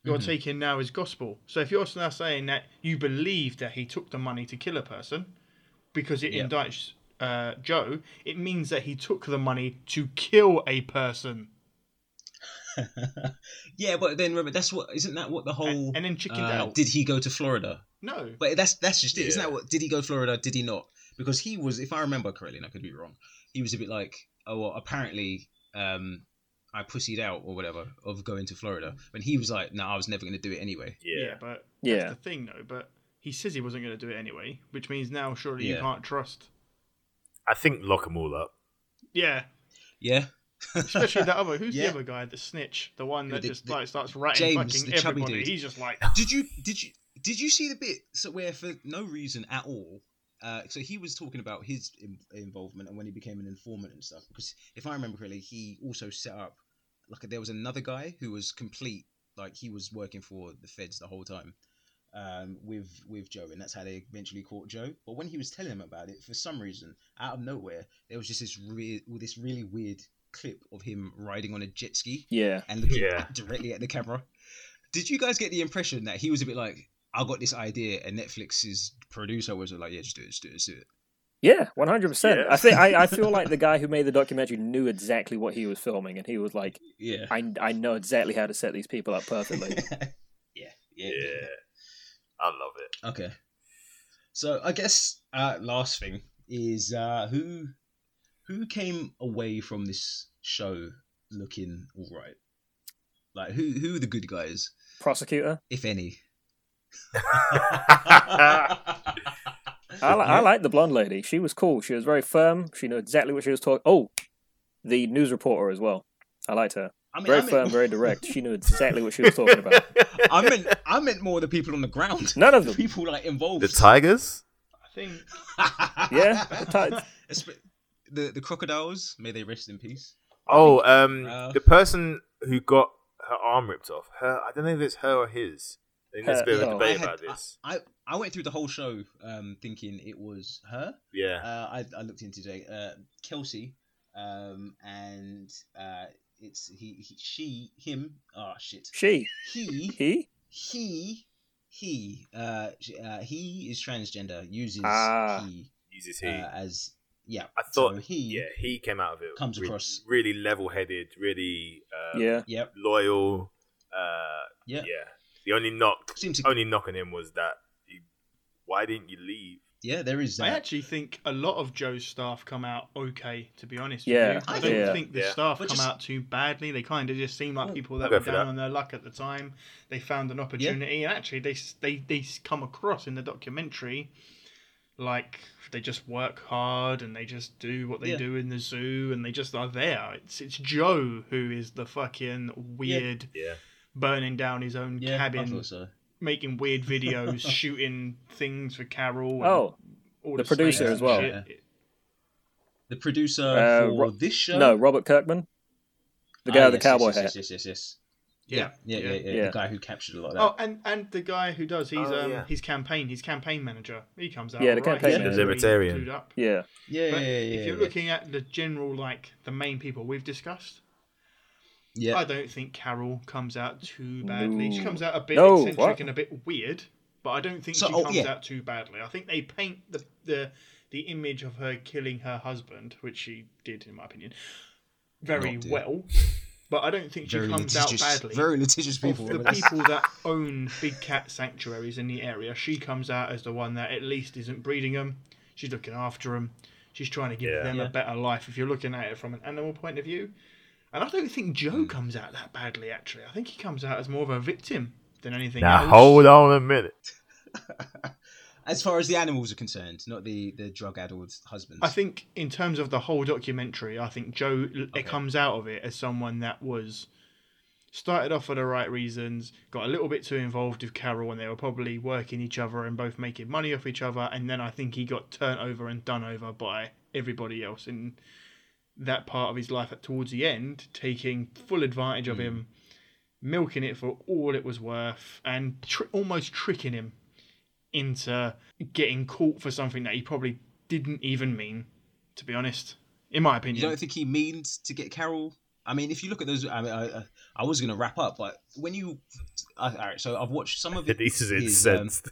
You're
Mm-hmm.
taking now as gospel. So if you're now saying that you believe that he took the money to kill a person because it
Yeah.
indicts uh, Joe, it means that he took the money to kill a person.
yeah, but then remember that's what isn't that what the whole
And, and then chickened
uh,
out.
did he go to Florida?
No.
But that's that's just it. Isn't that what did he go Florida? Did he not? Because he was, if I remember correctly, and I could be wrong, he was a bit like, oh, well, apparently, um, I pussied out or whatever of going to Florida, but he was like, no, I was never going to do it anyway.
Yeah,
Yeah.
but
Yeah.
that's the thing, though. But he says he wasn't going to do it anyway, which means now surely you can't trust.
I think lock them all up.
Yeah,
Yeah,
especially that other. Who's
Yeah.
the other guy? The snitch, the one that
The-
just
the-
like starts ratting
James,
fucking everybody.
dude.
He's just like,
did you did you did you see the bit so where for no reason at all? Uh, so he was talking about his in- involvement and when he became an informant and stuff. Because if I remember correctly, he also set up like there was another guy who was complete, like he was working for the feds the whole time um, with with Joe, and that's how they eventually caught Joe. But when he was telling him about it, for some reason, out of nowhere, there was just this re- this really weird clip of him riding on a jet ski
Yeah.
and looking
Yeah.
directly at the camera. Did you guys get the impression that he was a bit like, I got this idea, and Netflix's producer was like, yeah, just do it, just do it, just do it.
Yeah, one hundred percent. I think I, I feel like the guy who made the documentary knew exactly what he was filming, and he was like,
Yeah.
"I I know exactly how to set these people up perfectly."
yeah, yeah,
Yeah. I love it.
Okay. So I guess uh, last thing is uh, who who came away from this show looking all right. Like who who are the good guys,
Prosecutor.
if any?
I, li- I like the blonde lady. She was cool. She was very firm. She knew exactly what she was talking. Oh, the news reporter as well. I liked her.
I mean,
Very
I meant-
firm, very direct. She knew exactly what she was talking about.
I meant I meant more the people on the ground.
None of
The
them.
people like involved.
The Tigers?
I think
Yeah, the ti-
the the crocodiles, may they rest in peace.
Oh, um,
Uh,
the person who got her arm ripped off. Her, I don't know if it's her or his. I think there's a bit of a
Her.
debate
I, had-
about this.
I, I went through the whole show um, thinking it was her.
yeah,
Uh, I, I looked into today, uh, Kelsey, um, and uh, it's he, he, she, him. Oh shit,
she,
he,
he.
he, he. Uh, sh- uh, he is transgender. Uses
Ah.
he
uses
uh,
he.
as yeah.
I thought
so he.
yeah, he came out of it.
comes
re-
across-
really level-headed, really um,
Yeah,
Yep.
loyal. Uh,
Yeah.
yeah. The only knock,
Seems to,
only knock on him was that. He, why didn't you leave?
yeah, there is
I actually think a lot of Joe's staff come out okay. To be honest,
Yeah,
with you. I
I
don't
yeah.
think the
Yeah.
staff
But
come
just-
out too badly. They kind of just seem like
oh.
people that were down
that.
on their luck at the time. They found an opportunity, and actually, they they they come across in the documentary like they just work hard and they just do what they
Yeah.
do in the zoo, and they just are there. It's it's Joe who is the fucking weird,
Yeah,
burning down his own
yeah, I
cabin,
thought so.
Making weird videos, shooting things for Carole. and
Oh,
all
the producer as well.
shit.
The producer
Uh,
for
Ro-
this show.
no, Robert Kirkman, the guy
Ah,
with the cowboy
yes,
hat.
yes, Yes, yes, yes.
Yeah,
Yeah, yeah, yeah.
Yeah.
The guy who captured a lot of that.
Oh, and and the guy who does he's
Oh,
um
yeah.
his campaign his campaign manager he comes out
Yeah, the
alright.
campaign
He's
manager.
very
Libertarian.
Yeah,
yeah, yeah, yeah.
if you're
yeah.
looking at the general like the main people we've discussed,
yeah,
I don't think Carole comes out too badly. She comes out a bit
No,
eccentric
what?
and a bit weird, but I don't think
So-
she
oh,
comes
yeah.
out too badly. I think they paint the the the image of her killing her husband, which she did in my opinion, very
Oh,
well. But I don't think she
very
comes out badly.
very litigious
of
people.
the people that own big cat sanctuaries in the area, she comes out as the one that at least isn't breeding them. She's looking after them. She's trying to give
Yeah.
them
Yeah.
a better life. If you're looking at it from an animal point of view, and I don't think Joe
Hmm.
comes out that badly. Actually, I think he comes out as more of a victim than anything
Now
else.
hold on a minute.
As far as the animals are concerned, not the the drug addled husbands.
I think in terms of the whole documentary, I think Joe
Okay.
it comes out of it as someone that was started off for the right reasons, got a little bit too involved with Carole, and they were probably working each other and both making money off each other, and then I think he got turned over and done over by everybody else in that part of his life at towards the end, taking full advantage of
Mm.
him, milking it for all it was worth, and tr- almost tricking him into getting caught for something that he probably didn't even mean, to be honest. In my opinion, you
don't think he means to get Carole? I mean, if you look at those, I mean, I, I, I was going to wrap up, but when you, uh, all right, so I've watched some of it.
This is
his, um,
incensed.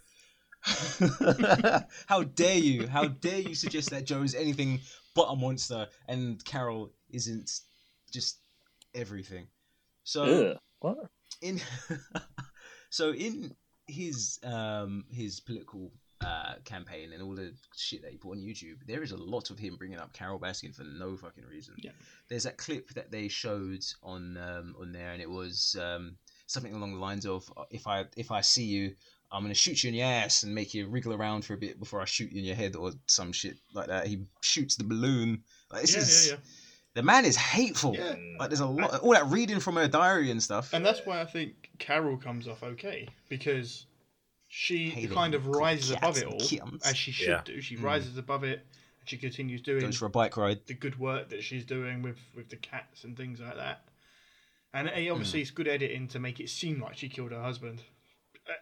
how dare you? How dare you suggest that Joe is anything but a monster and Carole isn't just everything? So
Ugh.
In so in his um his political uh campaign and all the shit that he put on YouTube, there is a lot of him bringing up Carole Baskin for no fucking reason.
Yeah.
There's that clip that they showed on um on there, and it was um something along the lines of if I if I see you. I'm gonna shoot you in your ass and make you wriggle around for a bit before I shoot you in your head or some shit like that. He shoots the balloon. Like, this
yeah,
is
yeah, yeah.
the man is hateful.
Yeah.
Like there's a lot, all that reading from her diary and stuff.
And that's why I think Carole comes off okay because she
Hate
kind of rises above it all
kittens.
as she should
Yeah.
do. She
Mm.
rises above it and she continues doing
Goes for a bike ride.
the good work that she's doing with with the cats and things like that. And eh,
Hmm.
obviously, it's good editing to make it seem like she killed her husband. Uh,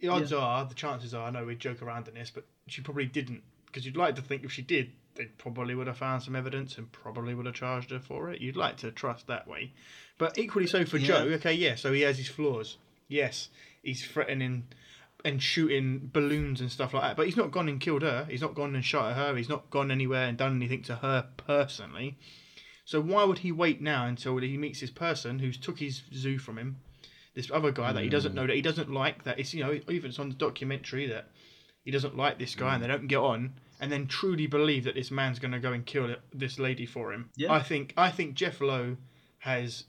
the odds are, the chances are, I know we joke around in this, but she probably didn't. Because you'd like to think if she did, they probably would have found some evidence and probably would have charged her for it. You'd like to trust that way. But equally so for
Yeah.
Joe. Okay, yeah, so he has his flaws. Yes, he's threatening and shooting balloons and stuff like that. But he's not gone and killed her. He's not gone and shot at her. He's not gone anywhere and done anything to her personally. So why would he wait now until he meets this person who's took his zoo from him? This other guy that he doesn't know that he doesn't like. That it's you know even it's on the documentary that he doesn't like this guy and they don't get on. And then truly believe that this man's going to go and kill this lady for him.
Yeah.
I think I think Jeff Lowe has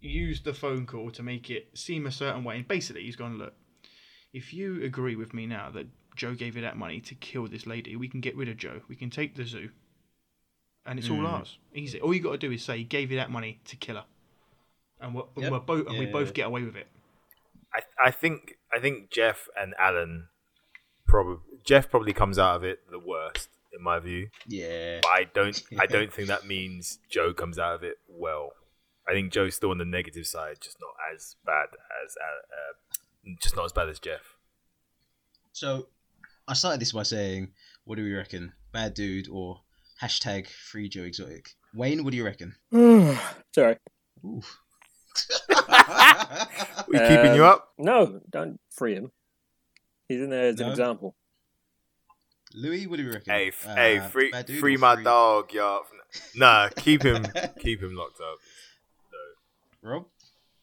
used the phone call to make it seem a certain way. And basically, he's gone, look, if you agree with me now that Joe gave you that money to kill this lady, we can get rid of Joe. We can take the zoo. And it's all
Mm.
ours. Easy. All you got to do is say he gave you that money to kill her. And we're,
Yep.
we're both and we both get away with it.
I, I think I think Jeff and Alan probably Jeff probably comes out of it the worst in my view.
Yeah.
But I don't I don't think that means Joe comes out of it well. I think Joe's still on the negative side, just not as bad as uh, uh, just not as bad as Jeff.
So I started this by saying, what do we reckon? Bad dude or hashtag free Joe Exotic? Wayne, what do you reckon?
Sorry.
Ooh.
We keeping you
Um,
up?
No, don't free him. He's in there as
No?
an example.
Louis, what do we reckon?
Hey, f-
Uh,
hey, free
bad dude
free
or
my dog, y'all. Nah, keep him keep him locked up.
Rob?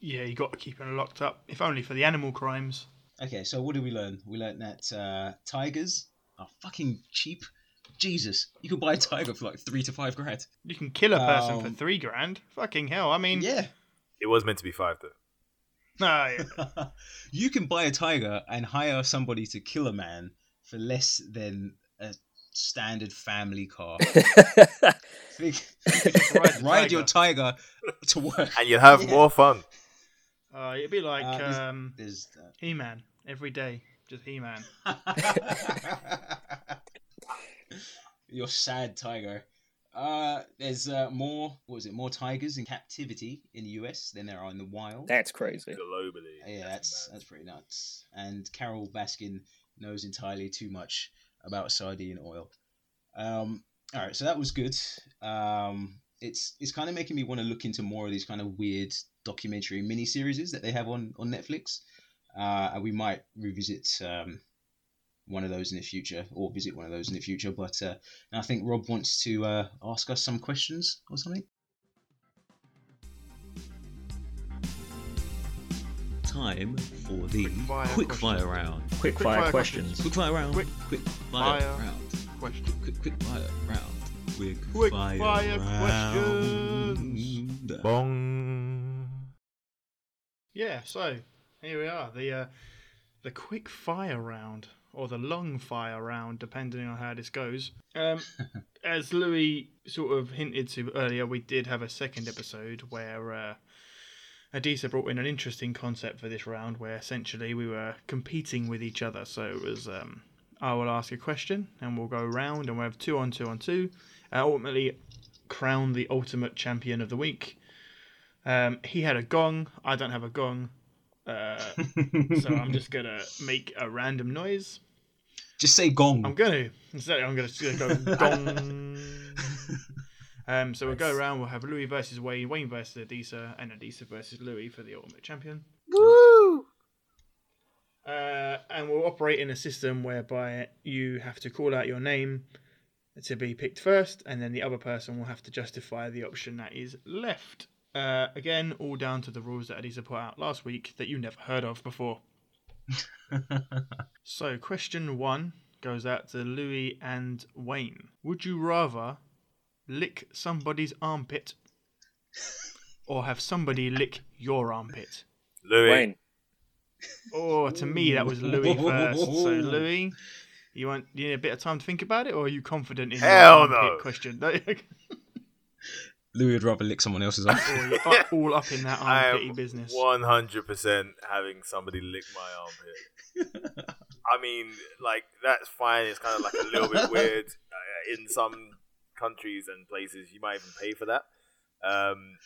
Yeah, you got to keep him locked up, if only for the animal crimes.
Okay, so what did we learn? We learned that uh, tigers are fucking cheap. Jesus, you could buy a tiger for like three to five grand.
You can kill a person for
Um,
three grand. Fucking hell. I mean,
Yeah.
It was meant to be five though.
nah, yeah.
you can buy a tiger and hire somebody to kill a man for less than a standard family car. Think-
ride the
ride your tiger to work.
And you'll have
Yeah.
more fun.
Uh, it'd be like
Uh, this-
um,
There's
He Man every day. Just He Man.
that. your sad tiger. Uh, there's uh, more. What was it? More tigers in captivity in the U.S. than there are in the wild.
That's crazy.
Globally.
Yeah, that's that's pretty nuts. And Carole Baskin knows entirely too much about sardine oil. Um, all right, so that was good. Um, it's it's kind of making me want to look into more of these kind of weird documentary mini series that they have on on Netflix. Uh, and we might revisit um, one of those in the future, or visit one of those in the future. But uh, I think Rob wants to uh, ask us some questions or something.
Time for the
Quickfire
quick fire round.
Quick
Quick
fire
fire
questions.
Quick fire round.
Quick
quick fire,
fire
round.
Question.
Quick quick fire round. Quick,
Quick
fire,
fire
round.
Bong.
Yeah, so here we are. The uh, the quick fire round or the long fire round, depending on how this goes. Um, as Louis sort of hinted to earlier, we did have a second episode where uh, Adisa brought in an interesting concept for this round, where essentially we were competing with each other. So it was um, I will ask a question, and we'll go round, and we'll have two on two on two. Uh, ultimately, crown the ultimate champion of the week. Um, he had a gong. I don't have a gong. Uh, so I'm just gonna make a random noise.
Just say gong.
I'm gonna instead. I'm gonna just go gong. Um, so we'll go around. We'll have Louis versus Wayne, Wayne versus Adisa, and Adisa versus Louis for the ultimate champion.
Woo!
Uh, and we'll operate in a system whereby you have to call out your name to be picked first, and then the other person will have to justify the option that is left. Uh, again, all down to the rules that Adisa put out last week that you never heard of before. So, question one goes out to Louis and Wayne. Would you rather lick somebody's armpit or have somebody lick your armpit?
Louis.
Wayne.
Oh, to me that was Louis first. So Louis, you want you need a bit of time to think about it, or are you confident in
Hell
your armpit
no.
question? or
Louis would rather lick someone else's arm.
you're up- all up in that
I
armpity business.
100% having somebody lick my armpit. I mean, like, that's fine. It's kind of like a little bit weird. Uh, in some countries and places, you might even pay for that. Um,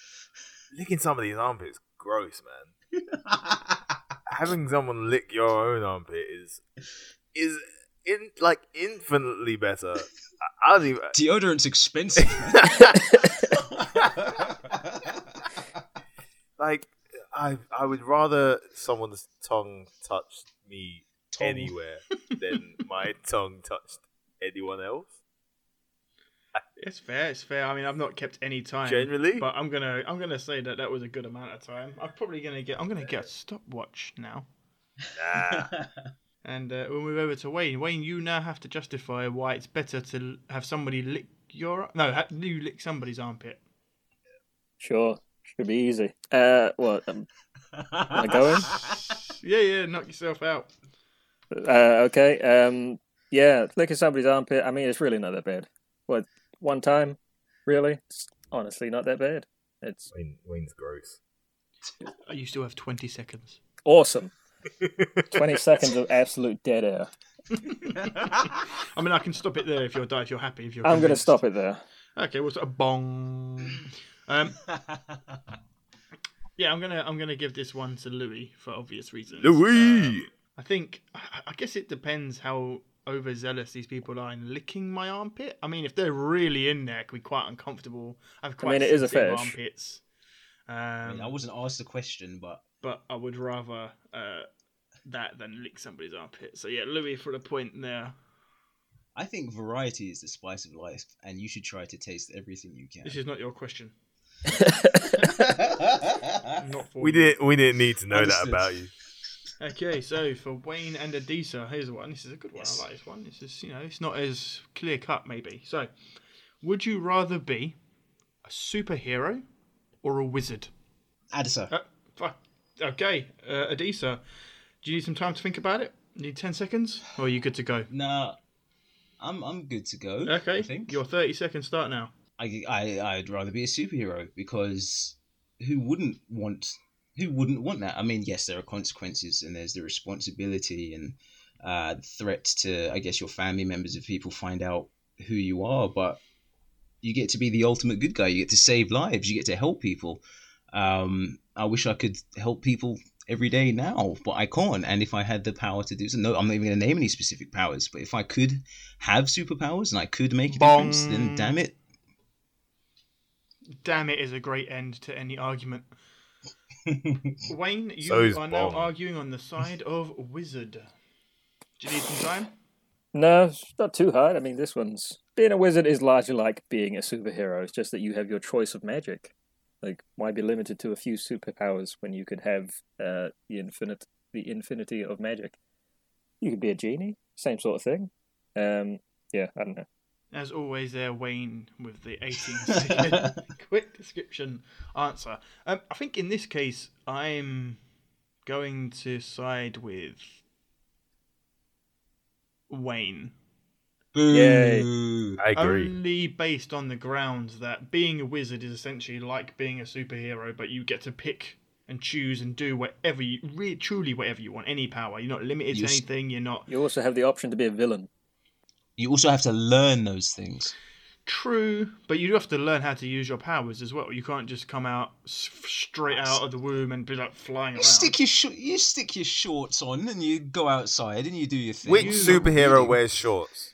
licking somebody's armpit is gross, man. Having someone lick your own armpit is is in like infinitely better. I, I don't even.
Deodorant's expensive.
like I I would rather someone's tongue touched me
Tongue.
anywhere than my tongue touched anyone else.
It's fair. It's fair. I mean, I've not kept any time.
Generally,
But I'm gonna I'm gonna say that that was a good amount of time. I'm probably gonna get I'm gonna get a stopwatch now,
nah.
and uh, we'll move over to Wayne. Wayne, you now have to justify why it's better to have somebody lick your no, you lick somebody's armpit.
Sure. Should be easy. Uh, what? Um, am I going?
Yeah, yeah, knock yourself out.
Uh, okay. Um, yeah, licking somebody's armpit. I mean, it's really not that bad. What? One time? Really? It's honestly not that bad. It's
Wayne, Wayne's gross.
You still have 20 seconds.
awesome. Twenty seconds of absolute dead air.
I mean, I can stop it there if you're if you're happy. If you're
I'm going to stop it there.
Okay, we'll sort of bong. Um, yeah, I'm gonna I'm gonna give this one to Louis for obvious reasons.
Louis.
Um, I think I I guess it depends how overzealous these people are in licking my armpit. I mean, if they're really in there, it can be quite uncomfortable. I have quite
mean, it is a
sensitive
fetish.
armpits. Um,
I, mean, I wasn't asked the question, but
but I would rather uh, that than lick somebody's armpit. So yeah, Louis for the point there.
I think variety is the spice of life, and you should try to taste everything you can.
This is not your question. Not for
We didn't we didn't need to know that about you.
Okay, so for Wayne and Adisa, here's one. This is a good one.
Yes.
I like this one. This is, you know, it's not as clear cut, maybe. So, would you rather be a superhero or a wizard?
Adisa.
Uh, fuck. Okay, uh, Adisa, do you need some time to think about it? Need 10 seconds? Or are you good to go?
Nah, I'm I'm good to go.
Okay,
I think
your 30 seconds start now.
I, I I'd rather be a superhero because who wouldn't want who wouldn't want that? I mean, yes, there are consequences and there's the responsibility and uh, threat to I guess your family members if people find out who you are, but you get to be the ultimate good guy. You get to save lives. You get to help people. Um, I wish I could help people every day now, but I can't. And if I had the power to do so, no, I'm not even going to name any specific powers. But if I could have superpowers and I could make a difference, then damn it,
Damn it is a great end to any argument. Wayne, you
So is
are now arguing on the side of wizard. Do you need some time?
No, it's not too hard. I mean, this one's being a wizard is largely like being a superhero. It's just that you have your choice of magic. Like, why be limited to a few superpowers when you could have uh, the infinite, the infinity of magic? You could be a genie, same sort of thing. Um, yeah, I don't know.
As always, there, Wayne with the 18 second quick description answer. Um, I think in this case, I'm going to side with Wayne.
Boo.
I agree.
Only based on the grounds that being a wizard is essentially like being a superhero, but you get to pick and choose and do whatever you really truly whatever you want. Any power. You're not limited
You
to
s-
anything. You're not
You also have the option to be a villain.
You also have to learn those things.
true, but you do have to learn how to use your powers as well. You can't just come out straight out of the womb and be like flying
You
around.
stick your sh- you stick your shorts on and you go outside and you do your thing.
Which
You-
superhero
Really?
wears shorts?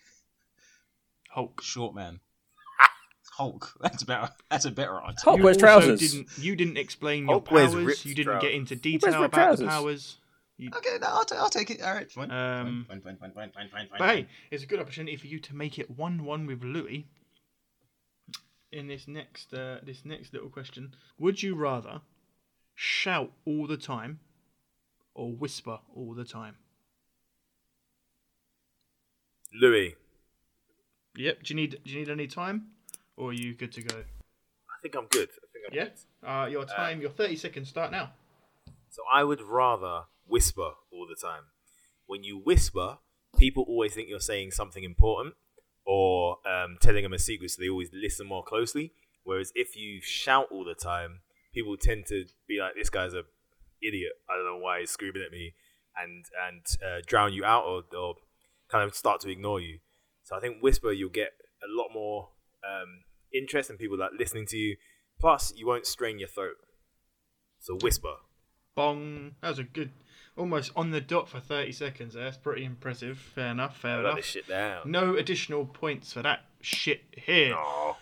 Hulk.
Short man. Hulk. That's better. That's a better answer.
Hulk
You
wears trousers.
Didn't, you didn't explain
Hulk
your powers. You didn't get into detail about
trousers.
the powers. You,
Okay, no, I'll, t- I'll take it. All right, fine.
Um,
fine, fine, fine, fine, fine, fine, fine.
But hey, it's a good opportunity for you to make it one-one with Louis. In this next, uh, this next little question, would you rather shout all the time, or whisper all the time?
Louis.
Yep. Do you need Do you need any time, or are you good to go?
I think I'm good. I think I'm
Yeah.
good.
Uh, your time, your thirty seconds start now.
So I would rather whisper all the time. When you whisper, people always think you're saying something important or um, telling them a secret, so they always listen more closely. Whereas if you shout all the time, people tend to be like, "This guy's a idiot. I don't know why he's screaming at me," and and uh, drown you out or, or kind of start to ignore you. So I think whisper, you'll get a lot more um, interest in people like listening to you. Plus, you won't strain your throat. So whisper.
Bong. That was a good, almost on the dot for thirty seconds. There. That's pretty impressive. Fair enough. Fair
I got
enough.
shit down.
No additional points for that shit here.
Aw.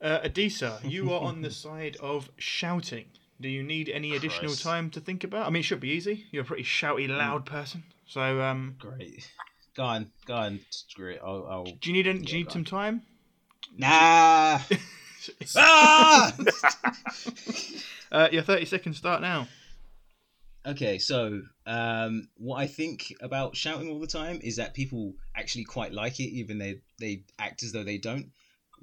Uh, Adisa, you are on the side of shouting. Do you need any additional
Christ.
time to think about? I mean, it should be easy. You're a pretty shouty, loud person. So, um,
Great. Go on, go on. Screw it. I'll. I'll...
do you need any, do you
Yeah,
need
go
some time?
Nah. ah!
Uh, your 30 seconds start now.
Okay, so um, what I think about shouting all the time is that people actually quite like it, even they they act as though they don't.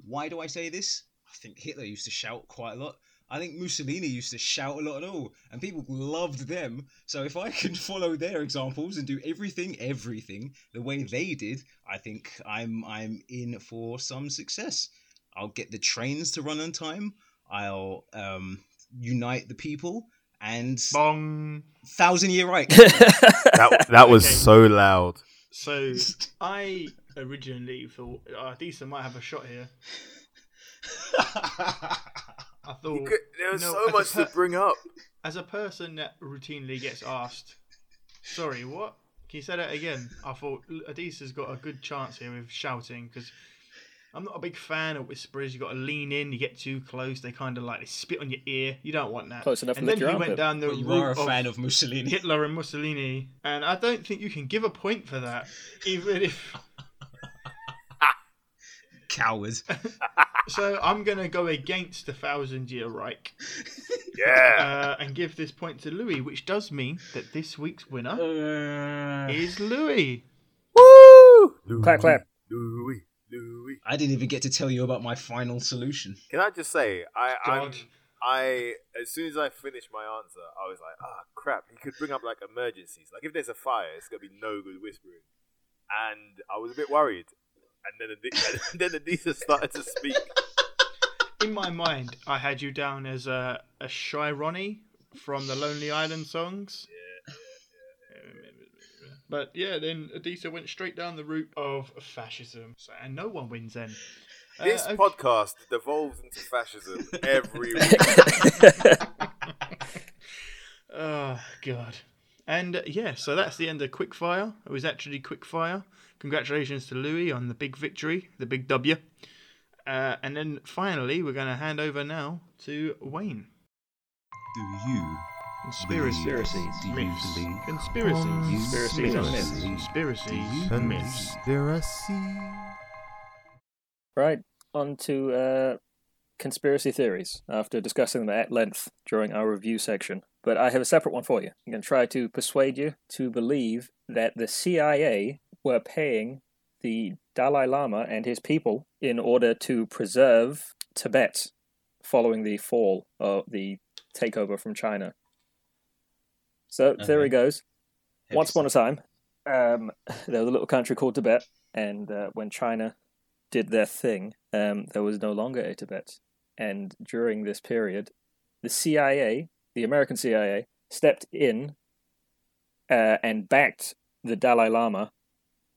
Why do I say this? I think Hitler used to shout quite a lot. I think Mussolini used to shout a lot and all, and people loved them. So if I can follow their examples and do everything, everything the way they did, I think I'm I'm in for some success. I'll get the trains to run on time. I'll um, unite the people and
Bong.
thousand year right.
That that was
Okay.
so loud.
So, I originally thought uh, Adisa might have a shot here. I thought,
there was
no,
so
as a
much to bring up.
as a person that routinely gets asked, sorry, what? Can you say that again? I thought Adisa's got a good chance here with shouting because I'm not a big fan of whisperers. You've got to lean in. You get too close, they kind of like they spit on your ear. You don't want that.
Close enough
and
to
then
lick
he went down the
But you
route
are a
of
fan of Mussolini.
Hitler and Mussolini, and I don't think you can give a point for that, even if.
cowards.
So I'm gonna go against the Thousand Year Reich
Yeah.
uh, and give this point to Louis, which does mean that this week's winner
Uh,
is Louis.
Woo!
Clap, clap.
Louis, Louis.
I didn't even get to tell you about my final solution.
Can I just say, I, I'm, I, as soon as I finished my answer, I was like, ah, crap. He could bring up like emergencies. Like if there's a fire, it's gonna be no good whispering. And I was a bit worried. And then, Adi- and then Adisa started to speak.
In my mind, I had you down as a, a shy Ronnie from the Lonely Island songs. But yeah, then Adisa went straight down the route of fascism, so, and no one wins then. Uh,
This
okay.
podcast devolves into fascism every week.
Oh god. And uh, yeah, so that's the end of quickfire. It was actually quickfire. Congratulations to Louis on the big victory, the big W. Uh, and then finally, we're going to hand over now to Wayne.
Do you
Conspiracy.
Conspiracies.
Do you
Myths.
believe?
Conspiracies.
Conspiracies
Myths.
myths.
Conspiracies. Myths.
Conspiracy.
Right, on to uh, conspiracy theories after discussing them at length during our review section. But I have a separate one for you. I'm going to try to persuade you to believe that the CIA were paying the Dalai Lama and his people in order to preserve Tibet following the fall of the takeover from China. So, there
he
goes
Heavy
once upon a time, um, there was a little country called Tibet, and uh, when China did their thing, um, there was no longer a Tibet. And during this period, the CIA, the American CIA, stepped in uh, and backed the Dalai Lama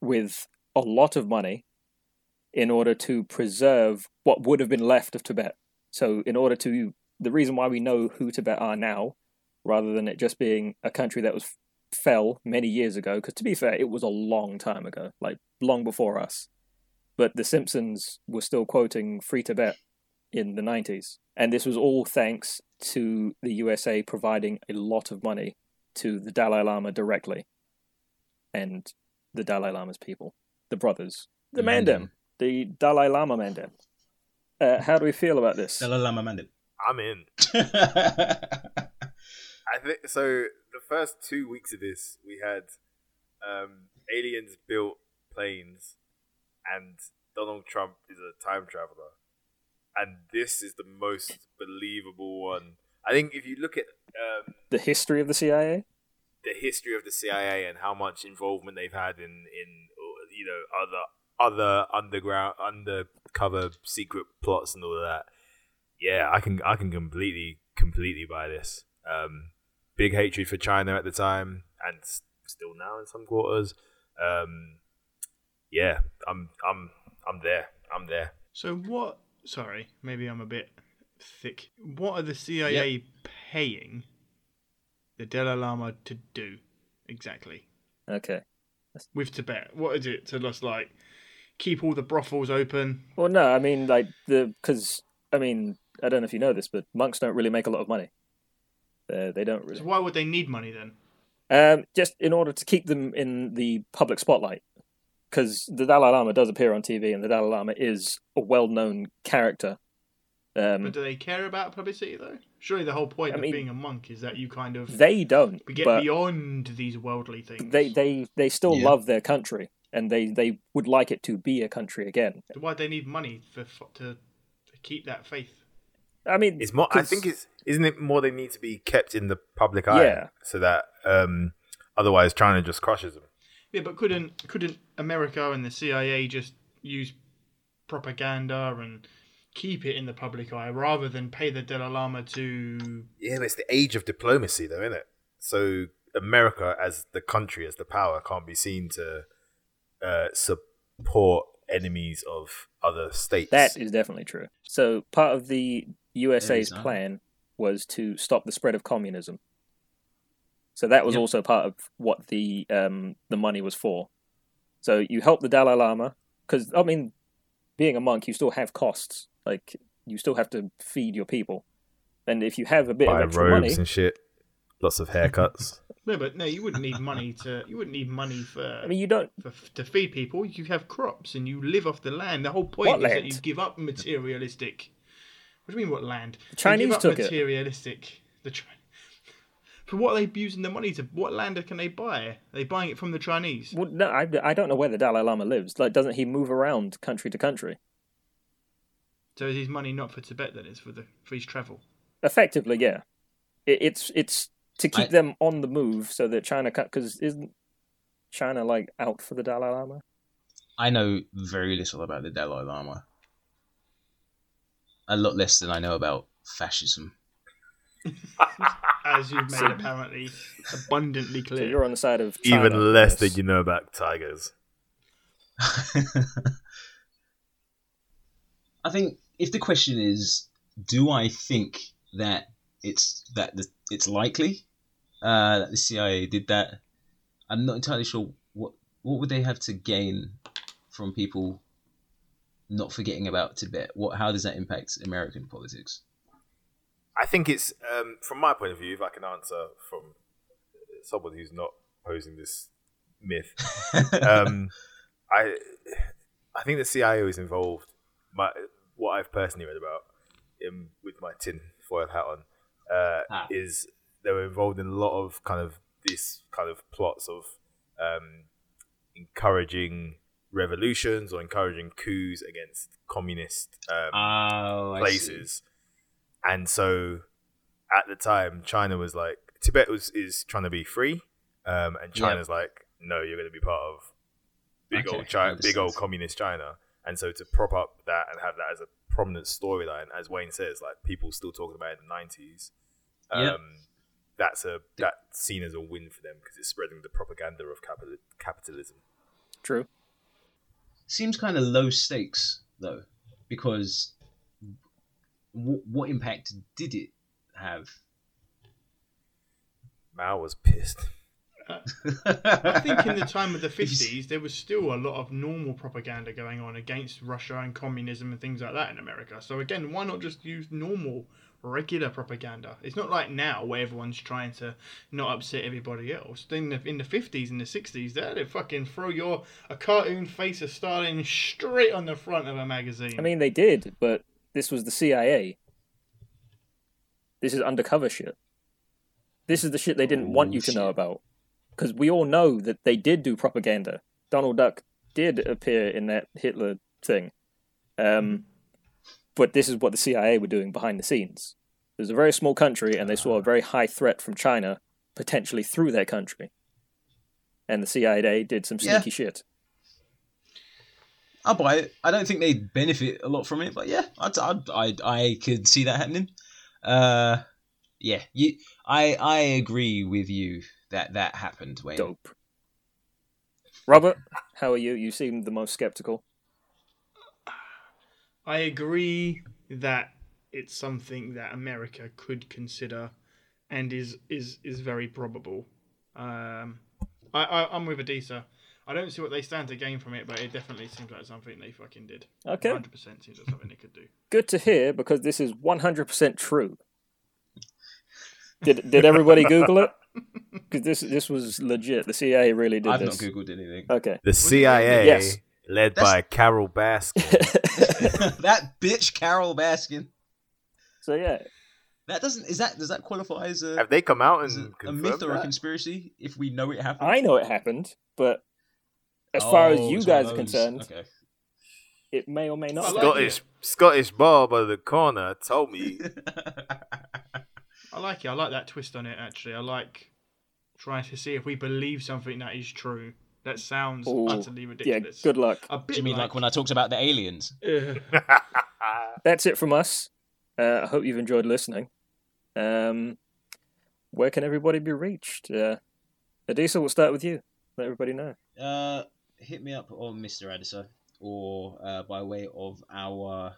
with a lot of money in order to preserve what would have been left of Tibet. So, in order to, the reason why we know who Tibet are now, rather than it just being a country that was fell many years ago, because to be fair, it was a long time ago, like long before us. But The Simpsons were still quoting Free Tibet in the 90s. And this was all thanks to the USA providing a lot of money to the Dalai Lama directly and the Dalai Lama's people, the brothers, the
The
Mandem,
Mandem.
the Dalai Lama Mandem. Uh, how do we feel about this?
Dalai Lama Mandem.
I'm in. I think so. The first two weeks of this, we had um, aliens built planes, and Donald Trump is a time traveler, and this is the most believable one. I think if you look at um,
the history of the CIA?
the history of the CIA and how much involvement they've had in in you know other other underground undercover secret plots and all of that. Yeah, I can I can completely completely buy this. Um, big hatred for China at the time and still now in some quarters. Um, yeah, I'm I'm I'm there. I'm there.
So what? Sorry, maybe I'm a bit thick. What are the CIA paying the Dalai Lama to do exactly
Okay.
with Tibet? What is it to just like keep all the brothels open?
Well, no, I mean, like, the, because, I mean, I don't know if you know this, but monks don't really make a lot of money. Uh, they don't really.
So why would they need money then?
Um, just in order to keep them in the public spotlight. Because the Dalai Lama does appear on TV, and the Dalai Lama is a well known character. Um,
But do they care about publicity though? Surely the whole point
I
of
mean,
being a monk is that you kind of
they don't.
we get
but
beyond these worldly things.
they, they, they still
Yeah.
love their country, and they, they would like it to be a country again.
So why do they need money for to, to keep that faith?
I mean,
It's more. I
'cause-
think it's isn't it more they need to be kept in the public eye,
Yeah.
so that um, otherwise China just crushes them.
Yeah, but couldn't couldn't America and the CIA just use propaganda and keep it in the public eye rather than pay the Dalai Lama to?
Yeah, but it's the age of diplomacy, though, isn't it? So America, as the country, as the power, can't be seen to uh, support enemies of other states.
That is definitely true. So part of the USA's
Very
plan was to stop the spread of communism. So that was
Yep.
also part of what the um, the money was for. So you help the Dalai Lama because I mean, being a monk, you still have costs. Like you still have to feed your people, and if you have a bit
buy
of extra
robes
money,
and shit, lots of haircuts.
No, but no, you wouldn't need money to. You wouldn't need money for.
I mean, you don't.
for, to feed people, you have crops and you live off the land. The whole point
What
is that you give up materialistic. What do you mean, what land? The
Chinese
give up
took it.
materialistic. The Chinese. For what are they using the money to? What land can they buy? Are they buying it from the Chinese?
Well, no, I, I don't know where the Dalai Lama lives. Like, doesn't he move around country to country?
So is his money not for Tibet then? It's for the for his travel.
Effectively, yeah. It, it's it's to keep
I-
them on the move so that China can because isn't China like out for the Dalai Lama?
I know very little about the Dalai Lama. A lot less than I know about fascism.
As you've made apparently abundantly
So
clear.
you're on the side of China,
Even less
yes.
than you know about tigers.
I think if the question is, do I think that it's that the, it's likely uh, that the CIA did that? I'm not entirely sure what what would they have to gain from people not forgetting about Tibet. What how does that impact American politics?
I think it's um, from my point of view. If I can answer from someone who's not posing this myth, um, I I think the CIA is involved. My what I've personally read about in, with my tin foil hat on uh,
Ah.
is they were involved in a lot of kind of this kind of plots of um, encouraging revolutions or encouraging coups against communist um,
Oh, I see.
places. And so at the time, China was like Tibet was is trying to be free, um, and
Yeah.
China's like no, you're going to be part of big
Okay,
old China, big old communist China. And so to prop up that and have that as a prominent storyline, as Wayne says, like people still talking about it in the nineties. Um,
Yep.
That's a that's seen as a win for them because it's spreading the propaganda of capital, capitalism.
True.
Seems kind of low stakes though, because w- what impact did it have?
Mao was pissed.
I think in the time of the 50s, there was still a lot of normal propaganda going on against Russia and communism and things like that in America. So, again, why not just use normal, regular propaganda? It's not like now where everyone's trying to not upset everybody else. In the, in the 50s and the 60s, they'd fucking throw your a cartoon face of Stalin straight on the front of a magazine.
I mean, they did, but this was the CIA. This is undercover shit. This is the shit they didn't want you to know about. Because we all know that they did do propaganda. Donald Duck did appear in that Hitler thing. Um, but this is what the CIA were doing behind the scenes. It was a very small country, and they saw a very high threat from China potentially through their country. And the CIA did some
Yeah.
sneaky shit.
I'll buy it. I don't think they'd benefit a lot from it, but yeah, I'd, I'd, I I could see that happening. Uh, yeah, you, I I agree with you that that happened. Wayne.
Dope. Robert, how are you? You seem the most skeptical.
I agree that it's something that America could consider, and is is is very probable. Um, I, I I'm with Adisa. I don't see what they stand to gain from it, but it definitely seems like something they fucking did.
Okay.
hundred percent seems like something they could do.
Good to hear because this is 100% true. Did did everybody Google it? Because this this was legit. The CIA really did
I've
this.
not googled anything.
Okay.
The CIA,
Yes.
Led
That's-
by Carole Baskin.
that bitch Carole Baskin.
so yeah,
That doesn't is that does that qualify as a,
Have they come out
as
and
a, a myth or a conspiracy if we know it happened?
I know it happened, but as far as
Oh,
you guys
one
are concerned,
okay.
it may or may not.
I
have
like.
Scottish Scottish Bob of the corner told me.
I like it. I like that twist on it. Actually, I like trying to see if we believe something that is true. That sounds
Ooh,
utterly
Yeah,
ridiculous.
good luck.
A bit
Do you mean like when I talked about the aliens?
That's it from us. Uh, I hope you've enjoyed listening. Um, where can everybody be reached? Uh, Adisa, we'll start with you. Let everybody know.
Uh, hit me up on Mr. Addison or uh, by way of our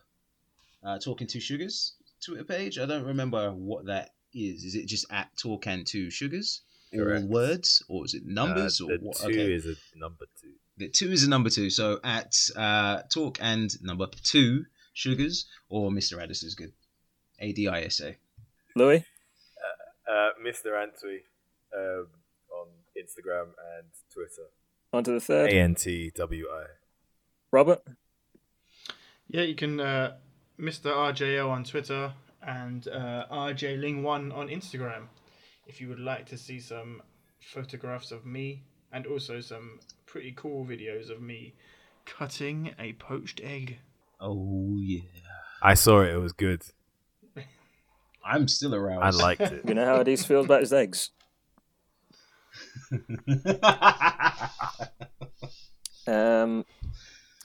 uh, Talking Two Sugars Twitter page. I don't remember what that is. Is it just at Talk and Two Sugars?
Correct.
Or words? Or is it numbers?
Uh,
or
the
what?
two
Okay.
is a number two.
The two is a number two. So at uh, Talk and number two Sugars or Mr. Adisa is good. A D I S A.
Louis?
Uh, Mr. Antwi um, on Instagram and Twitter.
On to the third.
A N T W I.
Robert?
Yeah, you can uh, Mr. RJO on Twitter and uh, RJ Ling1 on Instagram if you would like to see some photographs of me and also some pretty cool videos of me cutting a poached egg.
Oh yeah.
I saw it. It was good.
I'm still around.
I
aroused.
liked it.
You know how Adisa feels about his eggs. Um,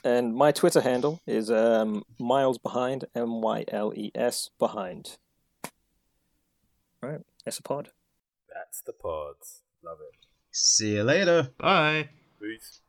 and my Twitter handle is um, Miles Behind, M Y L E S Behind. Right, that's a pod.
That's the pods. Love it.
See you later.
Bye.
Peace.